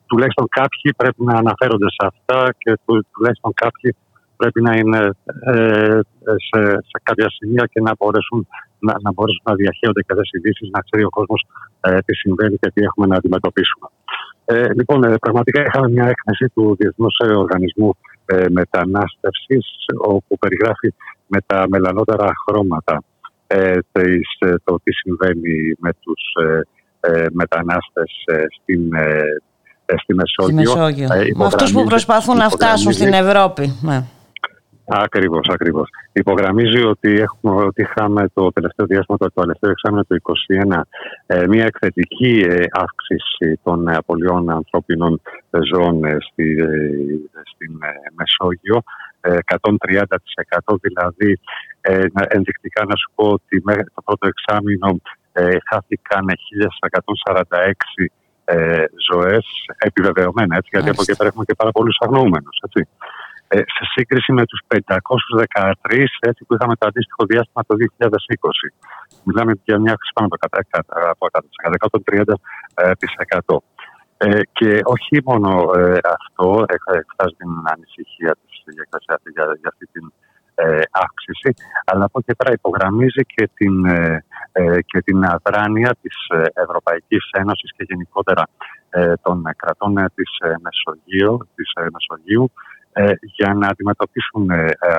τουλάχιστον κάποιοι πρέπει να αναφέρονται σε αυτά και τουλάχιστον κάποιοι πρέπει να είναι ε, σε, σε κάποια σημεία και να μπορέσουν να, να, μπορέσουν να διαχέονται κάποιες ειδήσεις, να ξέρει ο κόσμος ε, τι συμβαίνει και τι έχουμε να αντιμετωπίσουμε. Ε, λοιπόν, ε, πραγματικά είχαμε μια έκθεση του Διεθνούς Οργανισμού ε, Μετανάστευσης, όπου περιγράφει με τα μελανότερα χρώματα ε, το τι συμβαίνει με τους ε, μετανάστες στην, στη Μεσόγειο. Στη Μεσόγειο. με αυτούς που προσπαθούν να φτάσουν στην Ευρώπη. Ναι. Ακριβώς, ακριβώς. Υπογραμμίζει ότι, έχουμε, ότι είχαμε το τελευταίο διάστημα, το τελευταίο εξάμεινο του 2021, μια εκθετική αύξηση των απολειών ανθρώπινων ζώων στη, στην Μεσόγειο. 130% δηλαδή ε, ενδεικτικά να σου πω ότι μέχρι το πρώτο εξάμεινο ε, χάθηκαν 1146 ε, ζωές επιβεβαιωμένα έτσι, γιατί από εκεί πέρα έχουμε και πάρα πολλούς αγνοούμενους έτσι. Ε, σε σύγκριση με τους 513 έτσι, που είχαμε το αντίστοιχο διάστημα το 2020. Μιλάμε για μια αύξηση πάνω από 130%. Ε, και όχι μόνο ε, αυτό εκφράζει την ανησυχία της για, για, για αυτή την ε, αύξηση, αλλά από εκεί πέρα υπογραμμίζει και την, ε, ε, και την αδράνεια της Ευρωπαϊκής Ένωσης και γενικότερα των κρατών της, Μεσογείου, της Μεσογείου για να αντιμετωπίσουν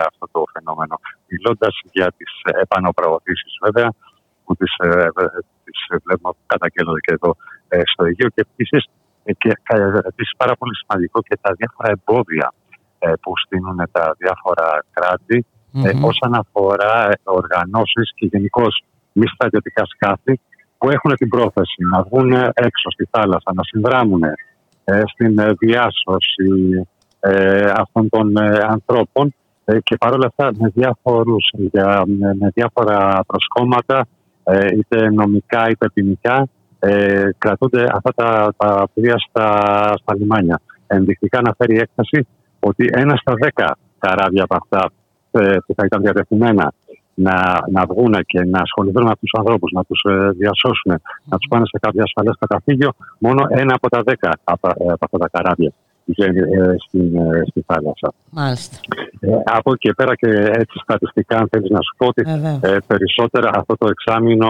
αυτό το φαινόμενο. Μιλώντας για τις επανοπροωθήσεις βέβαια, που τις, τις βλέπουμε καταγγέλλονται και εδώ στο Αιγαίο και επίσης και επίσης πάρα πολύ σημαντικό και τα διάφορα εμπόδια ε, που στείλουν τα διάφορα ε, όσον αφορά οργανώσεις και γενικώ μη στρατιωτικά σκάφη που έχουν την πρόθεση να βγουν έξω στη θάλασσα, να συνδράμουν ε, στην διάσωση αυτών των ανθρώπων και παρόλα αυτά με, διάφορους, με διάφορα προσκόμματα είτε νομικά είτε ποινικά κρατούνται αυτά τα, τα πλοία στα, στα λιμάνια. Ενδεικτικά αναφέρει η έκταση ότι ένα στα δέκα καράβια από αυτά ε, που θα ήταν διατεθειμένα να, να βγουν και να ασχοληθούν με τους ανθρώπους, να τους ε, διασώσουν, να τους πάνε σε κάποιο ασφαλές καταφύγιο, μόνο ένα από τα δέκα από, ε, από αυτά τα καράβια βγαίνει στην, στη θάλασσα. Μάλιστα. από εκεί και πέρα και έτσι στατιστικά, αν θέλεις να σου πω ότι περισσότερα αυτό το εξάμεινο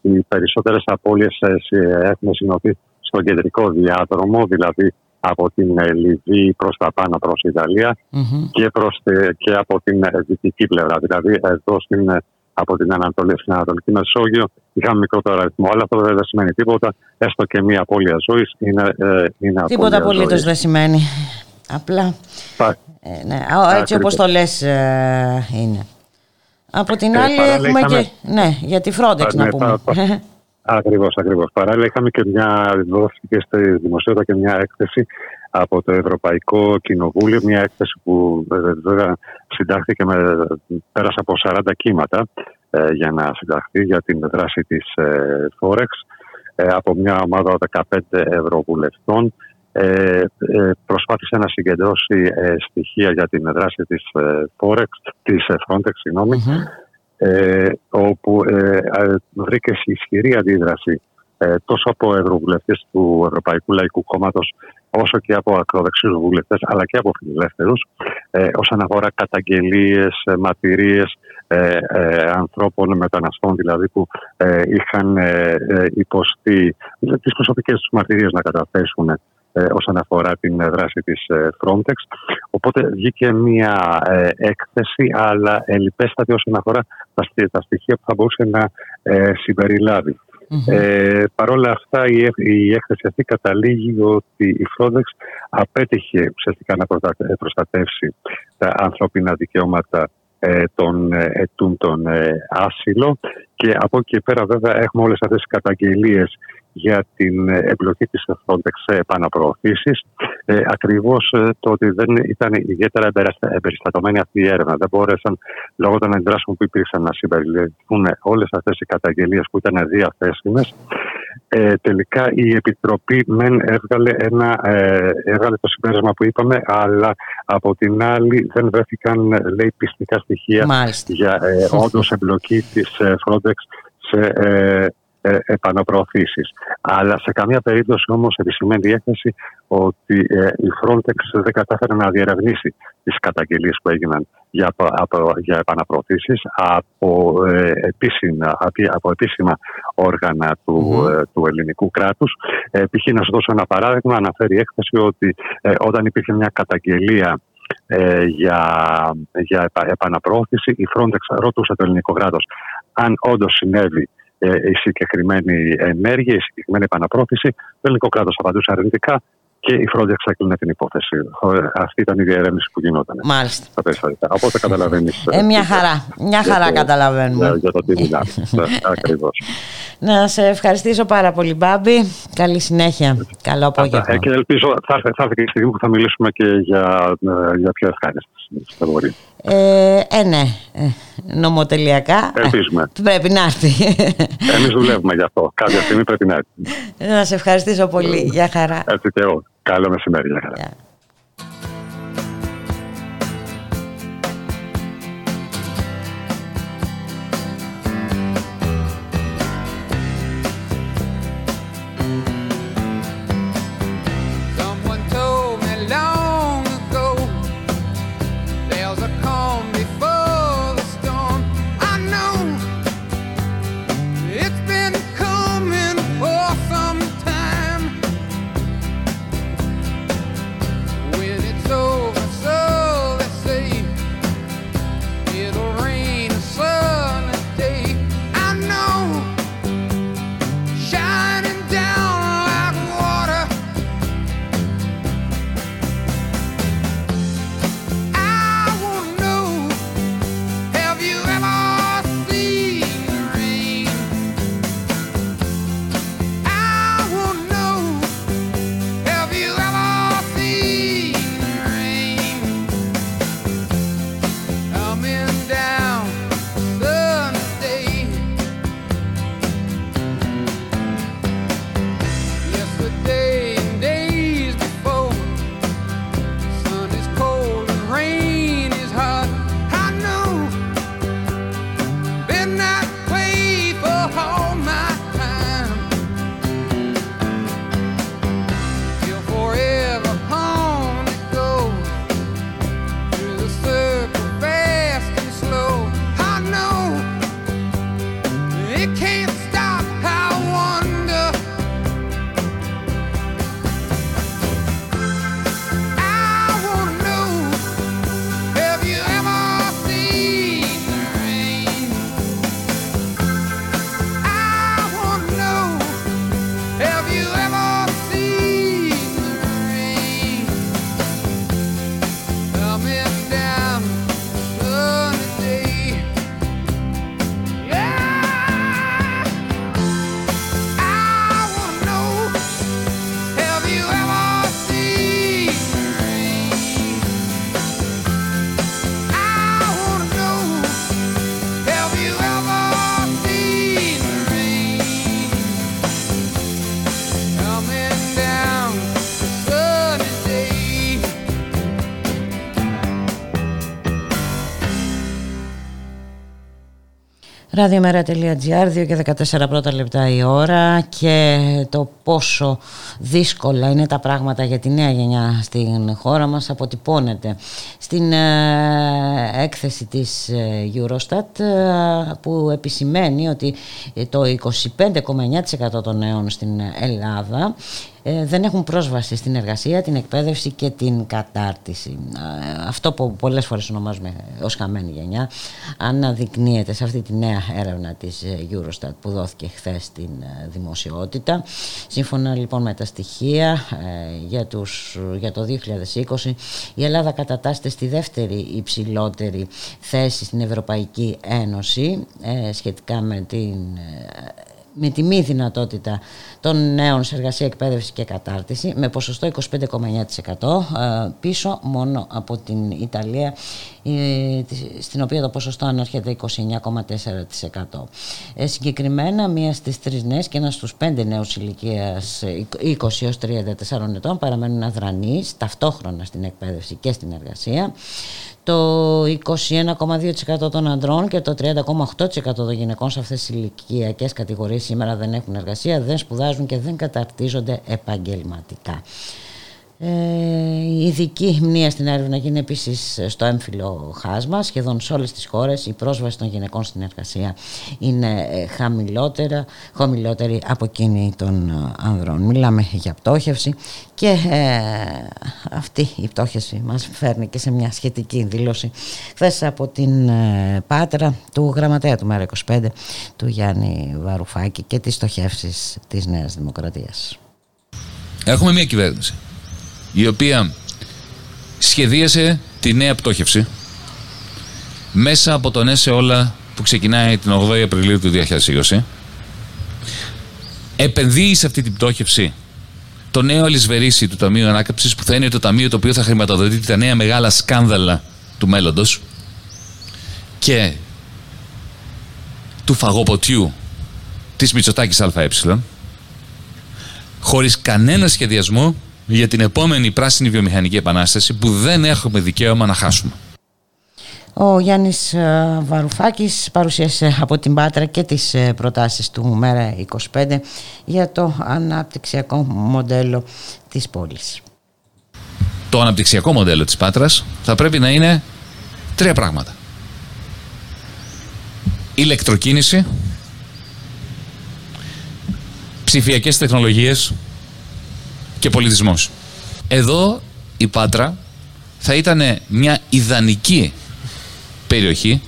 οι περισσότερες απώλειες έχουν συνοδεί στον κεντρικό διάδρομο, δηλαδή από την ε, Λιβύη προς τα πάνω προς Ιταλία και, προς, και από την ε, δυτική πλευρά. Δηλαδή εδώ στην, ε, από την Ανατολή, στην Ανατολική Μεσόγειο είχαμε μικρότερο αριθμό. Αλλά αυτό δεν σημαίνει τίποτα. Έστω και μία απώλεια ζωής είναι, είναι Τίποτα απολύτως δεν σημαίνει. Απλά. Ε, ναι, έτσι όπως το λες είναι. Από την άλλη έχουμε και. Ναι, για τη Frontex να ναι, πούμε. Ακριβώς, ακριβώς. Παράλληλα, είχαμε και μια. δόθηκε στη δημοσιότητα και μια έκθεση από το Ευρωπαϊκό Κοινοβούλιο, μια έκθεση που βέβαια συντάχθηκε με, πέρασε από 40 κύματα για να συνταχθεί για την δράση της Forex από μια ομάδα 15 ευρωβουλευτών. Ε, ε, προσπάθησε να συγκεντρώσει ε, στοιχεία για την δράση της Forex, της Frontex, συγγνωμη όπου βρήκε ισχυρή αντίδραση τόσο από ευρωβουλευτές του Ευρωπαϊκού Λαϊκού Κόμματος όσο και από ακροδεξιούς βουλευτές αλλά και από φιλελεύθερους όσον αφορά καταγγελίες, μαρτυρίες ανθρώπων μεταναστών δηλαδή που είχαν υποστεί τις προσωπικές τους μαρτυρίες να καταθέσουν ε, όσον αφορά την δράση της ε, Frontex. Οπότε βγήκε μια ε, έκθεση, αλλά ελπέστατη όσον αφορά τα στοιχεία που θα μπορούσε να συμπεριλάβει. Ε, Παρ' όλα αυτά η, η έκθεση αυτή καταλήγει ότι η Frontex απέτυχε ουσιαστικά να προστατεύσει τα ανθρώπινα δικαιώματα ε, των ετούντων ε, άσυλο. Και από εκεί και πέρα βέβαια έχουμε όλες αυτές τις καταγγελίες για την εμπλοκή της Frontex σε επαναπροωθήσεις. Ε, ακριβώς ε, το ότι δεν ήταν ιδιαίτερα εμπεριστατωμένη αυτή η έρευνα. Δεν μπόρεσαν λόγω των αντιδράσεων που υπήρξαν να συμπεριληφθούν όλες αυτές οι καταγγελίες που ήταν διαθέσιμες. Ε, τελικά η Επιτροπή μεν έβγαλε, ένα, ε, έβγαλε το συμπέρασμα που είπαμε, αλλά από την άλλη δεν βρέθηκαν λέει, πιστικά στοιχεία για ε, όντως εμπλοκή της ε, Frontex σε ε, ε, επαναπροωθήσεις. Αλλά σε καμία περίπτωση όμως επισημαίνει η έκθεση ότι ε, η Frontex δεν κατάφερε να διερευνήσει τις καταγγελίες που έγιναν για, από, για επαναπροωθήσεις από, ε, επίσημα, από επίσημα όργανα του, ε, του ελληνικού κράτους. Ε, π.χ. να σου δώσω ένα παράδειγμα, αναφέρει η έκθεση ότι ε, όταν υπήρχε μια καταγγελία ε, για, για επαναπροώθηση, η Frontex ρωτούσε το ελληνικό κράτος αν όντως συνέβη ε, η συγκεκριμένη ενέργεια, η συγκεκριμένη επαναπρόθεση. Το ελληνικό κράτος απαντούσε αρνητικά και η Frontex έκλεινε την υπόθεση. Αυτή ήταν η διερεύνηση που γινόταν. Μάλιστα. Στα περιστατικά. Οπότε καταλαβαίνεις. Ε, μια χαρά. Μια χαρά καταλαβαίνουμε. Για το τι μιλάμε. Ναι, Ακριβώς. Να σε ευχαριστήσω πάρα πολύ, Μπάμπη. Καλή συνέχεια. Καλό απόγευμα. Ε, και ελπίζω θα έρθει και η στιγμή που θα μιλήσουμε και για, ε, για πιο ευχάριστες κατηγορίε. Ε, ε, ναι, ε, νομοτελειακά Ελπίζουμε. πρέπει να έρθει. Εμείς δουλεύουμε γι' αυτό. Κάποια στιγμή πρέπει να έρθει. Να σε ευχαριστήσω πολύ. Γεια χαρά. Έτσι και εγώ. Καλό μεσημέρι. Γεια χαρά. Ραδιομέρα.gr, 2 και 14 πρώτα λεπτά η ώρα και το πόσο δύσκολα είναι τα πράγματα για τη νέα γενιά στην χώρα μας αποτυπώνεται στην ε, έκθεση της ε, Eurostat ε, που επισημαίνει ότι το 25,9% των νέων στην Ελλάδα ε, δεν έχουν πρόσβαση στην εργασία, την εκπαίδευση και την κατάρτιση. Αυτό που πολλές φορές ονομάζουμε ως χαμένη γενιά αναδεικνύεται σε αυτή τη νέα έρευνα της ε, Eurostat που δόθηκε χθες στην ε, δημοσιότητα. Σύμφωνα λοιπόν με τα στοιχεία για, τους, για το 2020 η Ελλάδα κατατάσσεται στη δεύτερη υψηλότερη θέση στην Ευρωπαϊκή Ένωση σχετικά με την με τη μη δυνατότητα των νέων σε εργασία, εκπαίδευση και κατάρτιση με ποσοστό 25,9% ε, πίσω μόνο από την Ιταλία ε, στην οποία το ποσοστό ανέρχεται 29,4%. Ε, συγκεκριμένα μία στις τρεις νέες και ένας στους πέντε νέους ηλικίας 20 έως 34 ετών παραμένουν αδρανείς ταυτόχρονα στην εκπαίδευση και στην εργασία το 21,2% των ανδρών και το 30,8% των γυναικών σε αυτές τις ηλικιακές κατηγορίες σήμερα δεν έχουν εργασία, δεν σπουδάζουν και δεν καταρτίζονται επαγγελματικά. Ε, η ειδική μνήμα στην έρευνα γίνει επίσης στο έμφυλο χάσμα. Σχεδόν σε όλες τις χώρες η πρόσβαση των γυναικών στην εργασία είναι ε, χαμηλότερα, χαμηλότερη από εκείνη των ε, ανδρών. Μιλάμε για πτώχευση και αυτή η πτώχευση μας φέρνει και σε μια σχετική δήλωση χθες από την Πάτρα του γραμματέα του ΜΕΡΑ25 του Γιάννη Βαρουφάκη και τις στοχεύσεις της Νέας Δημοκρατίας. Έχουμε μια κυβέρνηση η οποία σχεδίασε τη νέα πτώχευση μέσα από τον ΕΣΕ όλα που ξεκινάει την 8η Απριλίου του 2020 επενδύει σε αυτή την πτώχευση το νέο αλυσβερίσι του Ταμείου Ανάκαψης που θα είναι το ταμείο το οποίο θα χρηματοδοτεί τα νέα μεγάλα σκάνδαλα του μέλλοντος και του φαγοποτιού της Μητσοτάκης ΑΕ. Χωρίς κανένα σχεδιασμό για την επόμενη πράσινη βιομηχανική επανάσταση που δεν έχουμε δικαίωμα να χάσουμε. Ο Γιάννης ε, Βαρουφάκης παρουσίασε από την Πάτρα και τις ε, προτάσεις του ΜΕΡΑ 25 για το αναπτυξιακό μοντέλο της πόλης. Το αναπτυξιακό μοντέλο της Πάτρας θα πρέπει να είναι τρία πράγματα. Ηλεκτροκίνηση, ψηφιακές τεχνολογίες και πολιτισμός. Εδώ η Πάτρα θα ήταν μια ιδανική περιοχή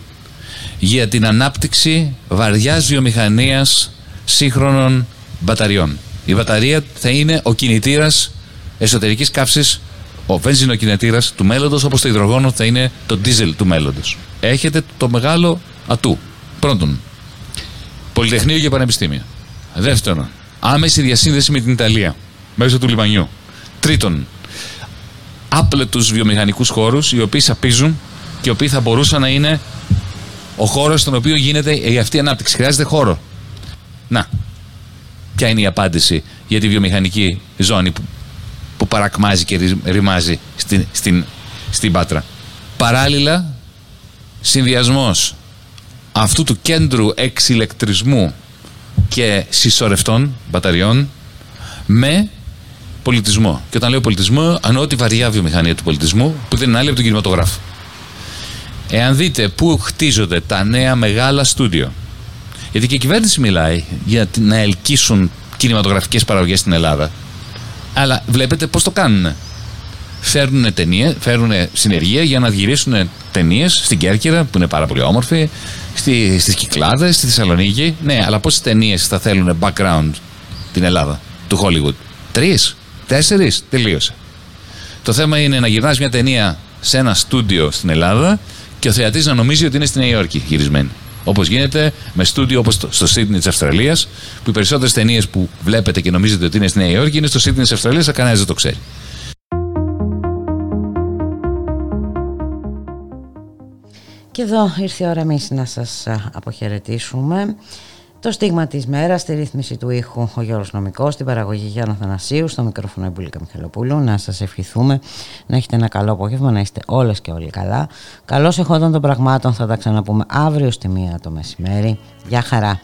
για την ανάπτυξη βαριάς βιομηχανίας σύγχρονων μπαταριών. Η μπαταρία θα είναι ο κινητήρας εσωτερικής καύσης, ο βενζινοκινητήρας του μέλλοντος, όπως το υδρογόνο θα είναι το δίζελ του μέλλοντος. Έχετε το μεγάλο ατού. Πρώτον, Πολυτεχνείο και Πανεπιστήμιο. Δεύτερον, άμεση διασύνδεση με την Ιταλία μέσω του λιμανιού. Τρίτον, άπλετους βιομηχανικούς χώρους οι οποίοι σαπίζουν και οι οποίοι θα μπορούσαν να είναι ο χώρος στον οποίο γίνεται η αυτή η ανάπτυξη. Χρειάζεται χώρο. Να, ποια είναι η απάντηση για τη βιομηχανική ζώνη που, που παρακμάζει και ρημάζει στην, στην, στην Πάτρα. Παράλληλα, συνδυασμός αυτού του κέντρου εξηλεκτρισμού και συσσωρευτών μπαταριών με πολιτισμό. Και όταν λέω πολιτισμό, εννοώ τη βαριά βιομηχανία του πολιτισμού, που δεν είναι άλλη από τον κινηματογράφο. Εάν δείτε πού χτίζονται τα νέα μεγάλα στούντιο, γιατί και η κυβέρνηση μιλάει για να ελκύσουν κινηματογραφικές παραγωγές στην Ελλάδα, αλλά βλέπετε πώς το κάνουν. Φέρνουν ταινίε, φέρνουν συνεργεία για να γυρίσουν ταινίες στην Κέρκυρα, που είναι πάρα πολύ όμορφη, στι στις Κυκλάδες, στη Θεσσαλονίκη. Ναι, αλλά πόσες ταινίες θα θέλουν background την Ελλάδα, του Hollywood; Τρεις. Τέσσερις, τελείωσε. Το θέμα είναι να γυρνάς μια ταινία σε ένα στούντιο στην Ελλάδα και ο θεατής να νομίζει ότι είναι στη Νέα Υόρκη γυρισμένη. Όπως γίνεται με στούντιο όπως στο Σίδνεϊ της Αυστραλίας, που οι περισσότερες ταινίες που βλέπετε και νομίζετε ότι είναι στη Νέα Υόρκη είναι στο Σίδνεϊ της Αυστραλίας, αλλά κανένας δεν το ξέρει. Και εδώ ήρθε η ώρα εμείς να σας αποχαιρετήσουμε Το στίγμα της μέρας στη ρύθμιση του ήχου ο Γιώργος Νομικός, στην παραγωγή Γιάννα Θανασίου, στο μικρόφωνο Εμπούλικα Μιχαλοπούλου. Να σας ευχηθούμε να έχετε ένα καλό απόγευμα, να είστε όλες και όλοι καλά. Καλώς εχόντων των πραγμάτων θα τα ξαναπούμε αύριο στη μία το μεσημέρι. Γεια χαρά.